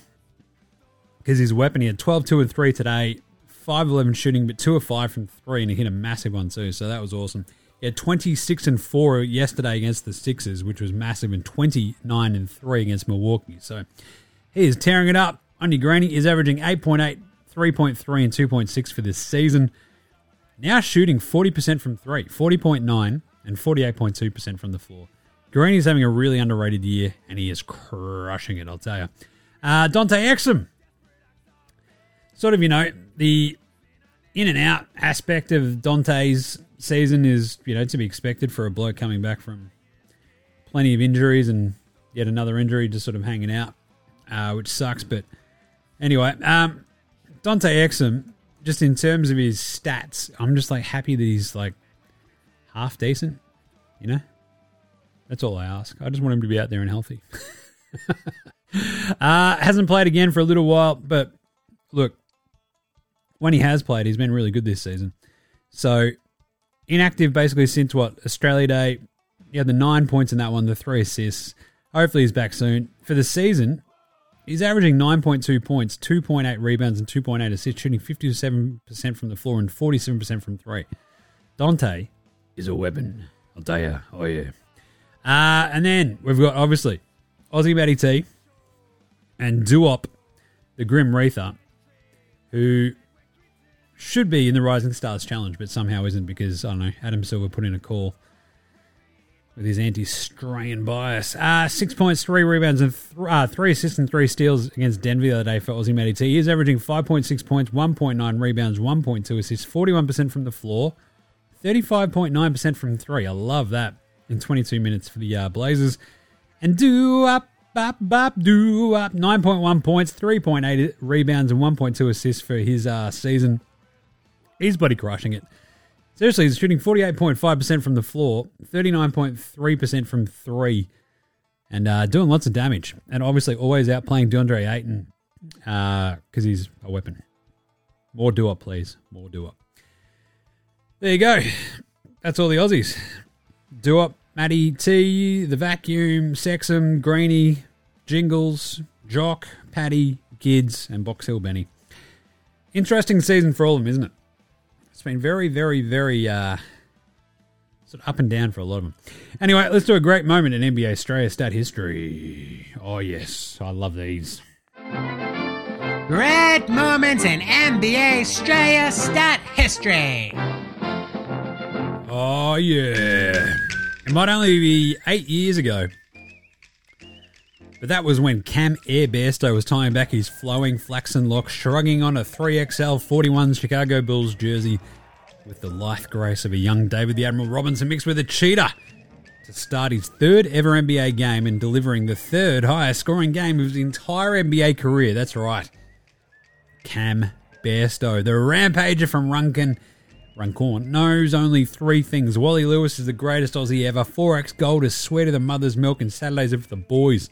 because his weapon, he had 12, 2, and 3 today, 5 11 shooting, but 2 of 5 from 3, and he hit a massive one too, so that was awesome. He had 26 and 4 yesterday against the Sixers, which was massive, and 29 and 3 against Milwaukee. So he is tearing it up. Andy Graney is averaging 8.8, 3.3, and 2.6 for this season. Now shooting 40% from three, 40.9 and 48.2% from the floor. Greeny's having a really underrated year, and he is crushing it, I'll tell you. Uh, Dante Exum. Sort of, you know, the in and out aspect of Dante's season is, you know, to be expected for a bloke coming back from plenty of injuries and yet another injury just sort of hanging out uh, which sucks. But anyway, um, Dante Exum, just in terms of his stats, I'm just like happy that he's like half decent. You know, that's all I ask. I just want him to be out there and healthy. uh, hasn't played again for a little while, but look, when he has played, he's been really good this season. So inactive basically since what Australia Day. He had the nine points in that one, the three assists. Hopefully he's back soon. For the season, He's averaging 9.2 points, 2.8 rebounds, and 2.8 assists, shooting 57% from the floor and 47% from three. Dante is a weapon. I'll tell you. Oh, yeah. Uh, and then we've got, obviously, Aussie Matty T and Duop, the Grim Reaper, who should be in the Rising Stars Challenge, but somehow isn't because, I don't know, Adam Silver put in a call with his anti-Australian bias. Uh, six points, three rebounds, and th- uh, three assists and three steals against Denver the other day for Aussie Matty T. He's averaging 5.6 points, 1.9 rebounds, 1.2 assists, 41% from the floor, 35.9% from three. I love that in 22 minutes for the uh, Blazers. And Duop, up, up, Duop. 9.1 points, 3.8 rebounds, and 1.2 assists for his uh, season. He's bloody crushing it. Seriously, he's shooting 48.5% from the floor, 39.3% from three, and uh, doing lots of damage. And obviously, always outplaying DeAndre Ayton because uh, he's a weapon. More Duop, please. More Duop. There you go. That's all the Aussies. Duop, Matty T, The Vacuum, Sexum, Greeny, Jingles, Jock, Paddy, Gids, and Box Hill Benny. Interesting season for all of them, isn't it? Been very, very, very uh, sort of up and down for a lot of them. Anyway, let's do a great moment in NBA Straya stat history. Oh, yes, I love these. Great moments in NBA Straya stat history. Oh, yeah. It might only be eight years ago. But that was when Cam Air Bairstow was tying back his flowing flaxen locks, shrugging on a 3XL 41 Chicago Bulls jersey with the lithe grace of a young David the Admiral Robinson mixed with a cheetah to start his third ever NBA game and delivering the third highest scoring game of his entire NBA career. That's right. Cam Bairstow, the rampager from Runcorn, Runcorn, knows only three things. Wally Lewis is the greatest Aussie ever. 4x gold is sweeter than mother's milk and Saturdays are for the boys.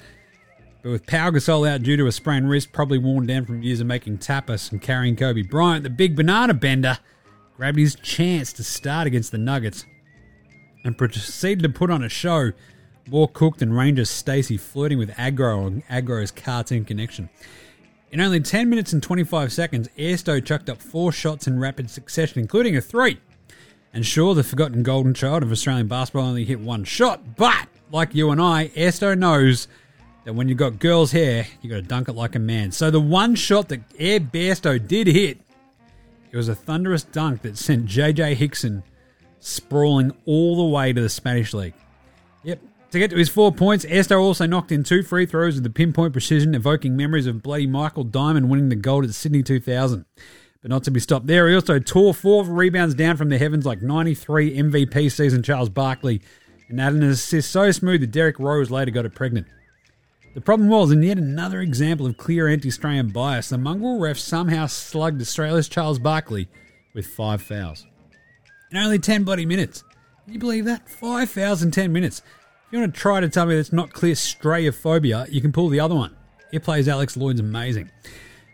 But with Pau Gasol out due to a sprained wrist, probably worn down from years of making tapas and carrying Kobe Bryant, the big banana bender grabbed his chance to start against the Nuggets and proceeded to put on a show more cooked than Rangers Stacey flirting with Agro on Agro's cartoon connection. In only 10 minutes and 25 seconds, Airstow chucked up four shots in rapid succession, including a three. And sure, the forgotten golden child of Australian basketball only hit one shot, but like you and I, Airstow knows that when you've got girls' hair, you got to dunk it like a man. So the one shot that Air Bairstow did hit, it was a thunderous dunk that sent JJ Hickson sprawling all the way to the Spanish League. Yep. To get to his four points, Airstow also knocked in two free throws with the pinpoint precision, evoking memories of bloody Michael Diamond winning the gold at Sydney 2000. But not to be stopped there, he also tore four rebounds down from the heavens like 93 MVP season Charles Barkley and added an assist so smooth that Derrick Rose later got it pregnant. The problem was, in yet another example of clear anti-Australian bias, the mongrel ref somehow slugged Australia's Charles Barkley with five fouls. In only 10 bloody minutes. Can you believe that? Five fouls in 10 minutes. If you want to try to tell me that's not clear strayophobia, you can pull the other one. It plays Alex Lloyd's amazing.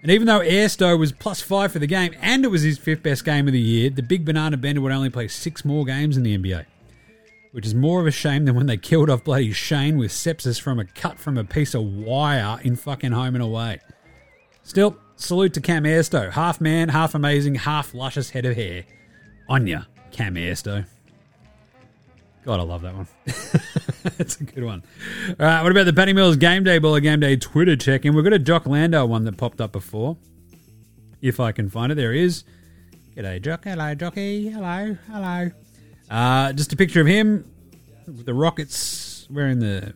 And even though Airstow was plus five for the game and it was his fifth best game of the year, the big banana bender would only play six more games in the NBA. Which is more of a shame than when they killed off bloody Shane with sepsis from a cut from a piece of wire in fucking home and away. Still, salute to Cam Airstow. Half man, half amazing, half luscious head of hair. On ya, Cam Airstow. God, I love that one. That's a good one. All right, what about the Paddy Mills Game Day Baller Game Day Twitter check in? We've got a Jock Landale one that popped up before. If I can find it, there it is. G'day, Jock. Hello, Jockey. Hello, hello. Uh, just a picture of him with the Rockets wearing the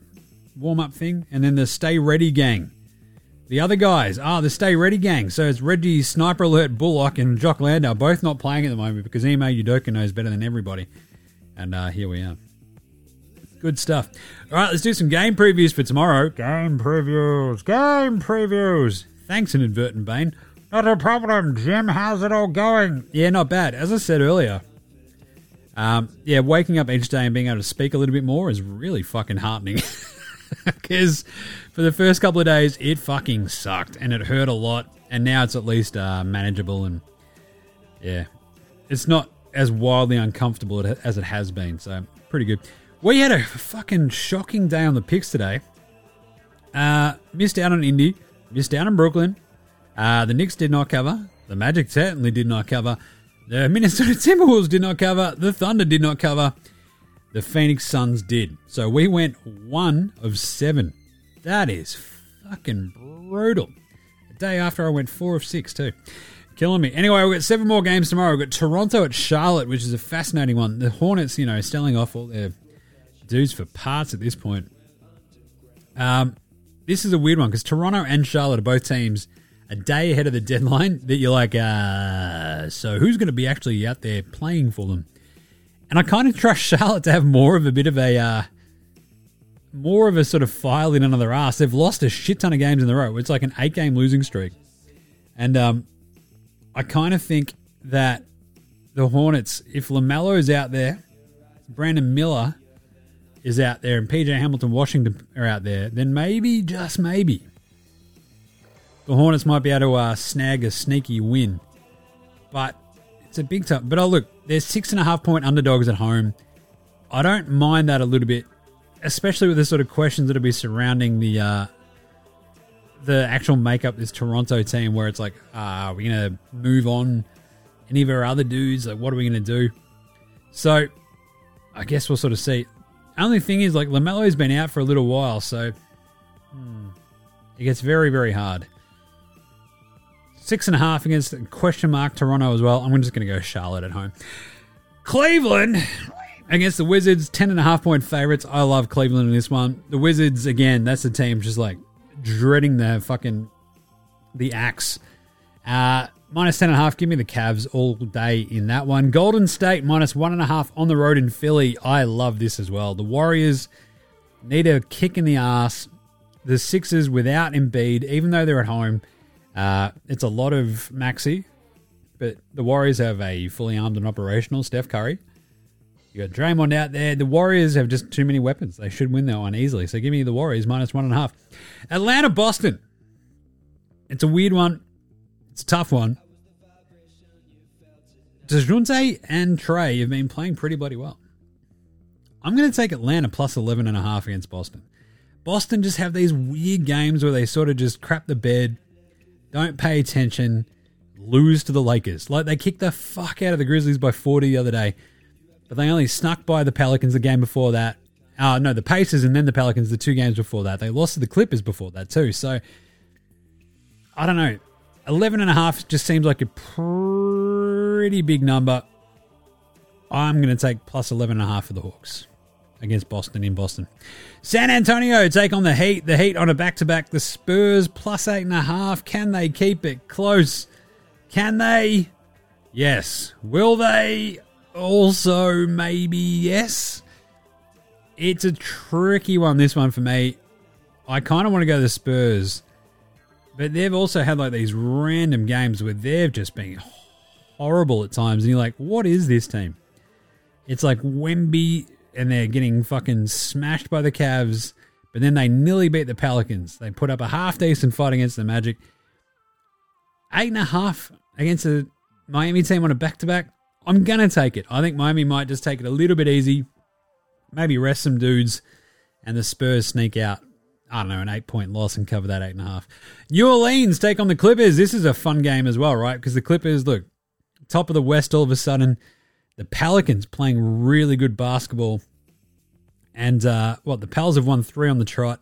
warm up thing, and then the Stay Ready gang. The other guys are the Stay Ready gang. So it's Reggie Sniper Alert Bullock and Jock Landale, both not playing at the moment because Ime Udoka knows better than everybody. And uh, here we are. Good stuff. All right, let's do some game previews for tomorrow. Game previews. Game previews. Thanks, Inadvertent Bane. Not a problem, Jim. How's it all going? Yeah, not bad. As I said earlier, um, yeah, waking up each day and being able to speak a little bit more is really fucking heartening. Because for the first couple of days, it fucking sucked and it hurt a lot. And now it's at least uh, manageable and yeah, it's not as wildly uncomfortable as it has been. So pretty good. We had a fucking shocking day on the picks today. Uh, missed out on Indy, missed out on Brooklyn. Uh, the Knicks did not cover. The Magic certainly did not cover. The Minnesota Timberwolves did not cover. The Thunder did not cover. The Phoenix Suns did. So we went one of seven. That is fucking brutal. The day after I went four of six too. Killing me. Anyway, we've got seven more games tomorrow. We've got Toronto at Charlotte, which is a fascinating one. The Hornets, you know, selling off all their dudes for parts at this point. Um, this is a weird one because Toronto and Charlotte are both teams a day ahead of the deadline that you're like, uh, so who's going to be actually out there playing for them? And I kind of trust Charlotte to have more of a bit of a, uh, more of a sort of file in another ass. They've lost a shit ton of games in a row. It's like an eight game losing streak. And um, I kind of think that the Hornets, if LaMelo's out there, Brandon Miller is out there, and PJ Hamilton Washington are out there, then maybe, just maybe, the Hornets might be able to uh, snag a sneaky win. But It's a big time. But oh, look, there's six and a half point underdogs at home. I don't mind that a little bit, especially with the sort of questions that'll be surrounding the uh, the actual makeup of this Toronto team, where it's like, uh, are we gonna move on any of our other dudes? Like, what are we gonna do? So, I guess we'll sort of see. Only thing is, like, Lamelo's been out for a little while, so hmm, it gets very, very hard. Six and a half against question mark Toronto as well. I'm just going to go Charlotte at home. Cleveland against the Wizards, ten and a half point favorites. I love Cleveland in this one. The Wizards again. That's the team just like dreading the fucking the axe. Uh, minus ten and a half. Give me the Cavs all day in that one. Golden State minus one and a half on the road in Philly. I love this as well. The Warriors need a kick in the ass. The Sixers without Embiid, even though they're at home, uh, it's a lot of Maxey. But the Warriors have a fully armed and operational Steph Curry. You got Draymond out there. The Warriors have just too many weapons. They should win that one easily. So give me the Warriors minus one and a half. Atlanta, Boston. It's a weird one. It's a tough one. DeJounte and Trae have been playing pretty bloody well. I'm going to take Atlanta plus 11 and a half against Boston. Boston just have these weird games where they sort of just crap the bed, don't pay attention, lose to the Lakers. Like they kicked the fuck out of the Grizzlies by 40 the other day, but they only snuck by the Pelicans the game before that. Uh, no, the Pacers and then the Pelicans the two games before that. They lost to the Clippers before that too. So I don't know. 11 and a half just seems like a pretty big number. I'm going to take plus 11 and a half for the Hawks against Boston in Boston. San Antonio take on the Heat. The Heat on a back to back. The Spurs plus eight and a half. Can they keep it close? Can they? Yes. Will they? Also, maybe yes. It's a tricky one, this one for me. I kind of want to go the Spurs, but they've also had like these random games where they've just been horrible at times. And you're like, what is this team? It's like Wemby and they're getting fucking smashed by the Cavs, but then they nearly beat the Pelicans. They put up a half decent fight against the Magic. Eight and a half against the Miami team on a back to back. I'm gonna take it. I think Miami might just take it a little bit easy, maybe rest some dudes, and the Spurs sneak out. I don't know, an eight point loss and cover that eight and a half. New Orleans take on the Clippers. This is a fun game as well, right? Because the Clippers, look, top of the West all of a sudden. The Pelicans playing really good basketball. And uh, what the Pals have won three on the trot.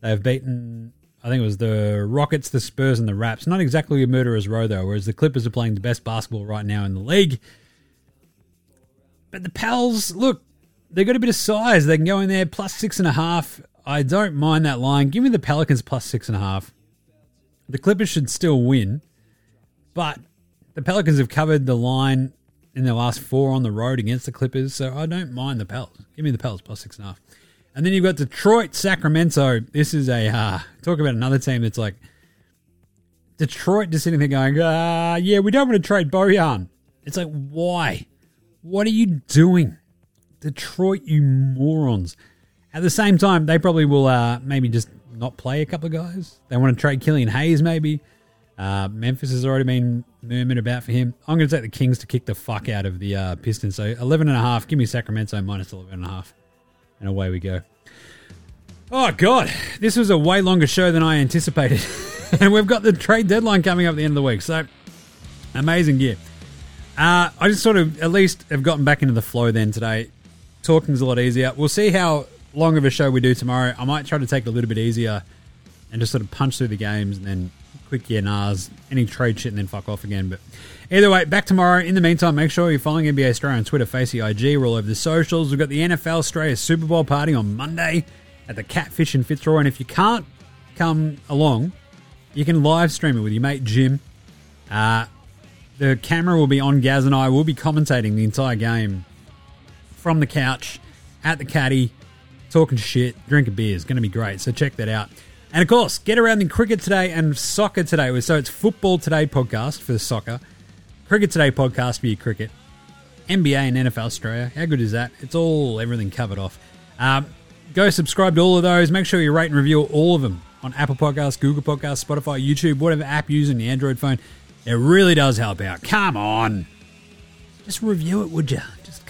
They've beaten, I think it was the Rockets, the Spurs, and the Raps. Not exactly a murderer's row though. Whereas the Clippers are playing the best basketball right now in the league. But the Pals, look, they've got a bit of size. They can go in there plus six and a half. I don't mind that line. Give me the Pelicans plus six and a half. The Clippers should still win, but the Pelicans have covered the line in their last four on the road against the Clippers, so I don't mind the Pels. Give me the Pels plus six and a half. And then you've got Detroit, Sacramento. This is a uh, talk about another team that's like Detroit just sitting there going, uh, yeah, we don't want to trade Bojan. It's like, why? What are you doing? Detroit, you morons. At the same time, they probably will uh, maybe just not play a couple of guys. They want to trade Killian Hayes, maybe. Uh, Memphis has already been murmured about for him. I'm going to take the Kings to kick the fuck out of the uh, Pistons. So 11 and a half. Give me Sacramento minus 11 and a half. And away we go. Oh, God. This was a way longer show than I anticipated. and we've got the trade deadline coming up at the end of the week. So, amazing gear. Uh, I just sort of at least have gotten back into the flow then today. Talking's a lot easier. We'll see how long of a show we do tomorrow. I might try to take it a little bit easier and just sort of punch through the games and then quick yeah nahs, any trade shit, and then fuck off again. But either way, back tomorrow. In the meantime, make sure you're following NBA Straya on Twitter, Facey IG. We're all over the socials. We've got the NFL Straya Super Bowl party on Monday at the Catfish in Fitzroy. And if you can't come along, you can live stream it with your mate Jim. Uh, the camera will be on Gaz and I. will be commentating the entire game from the couch at the caddy, talking shit, drinking beer. It's going to be great. So check that out. And of course, get around in cricket today and soccer today. So it's Football Today podcast for soccer, Cricket Today podcast for your cricket, NBA and NFL Straya. How good is that? It's all everything covered off. Um, go subscribe to all of those. Make sure you rate and review all of them on Apple Podcasts, Google Podcasts, Spotify, YouTube, whatever app you use on your Android phone. It really does help out. Come on. just review it, would you?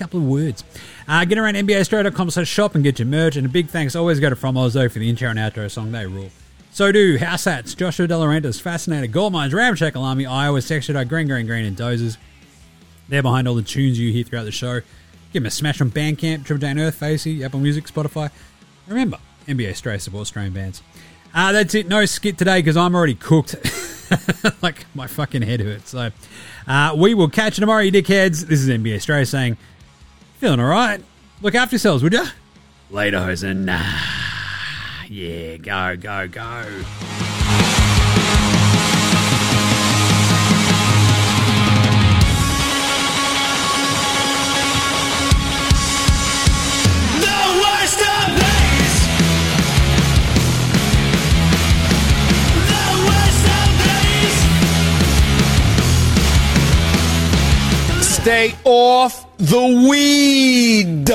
Couple of words. Uh, get around NBAstraya.com slash shop and get your merch. And a big thanks always go to From Ozo for the intro and outro song. They rule. So do House Hats, Joshua Delarentis, Fascinator, Gold Mines, Ramshackle Iowa, Section Green, Green, Green, and Dozers. They're behind all the tunes you hear throughout the show. Give them a smash on Bandcamp, Triple J Unearthed, Facey, Apple Music, Spotify. Remember, NBA Straya supports Australian bands. Uh, that's it. No skit today because I'm already cooked. like my fucking head hurts. So uh, we will catch you tomorrow, you dickheads. This is NBA Straya saying, feeling all right. Look after yourselves, would you? Later, Hosen. Yeah, go, go, go. Stay off the weed.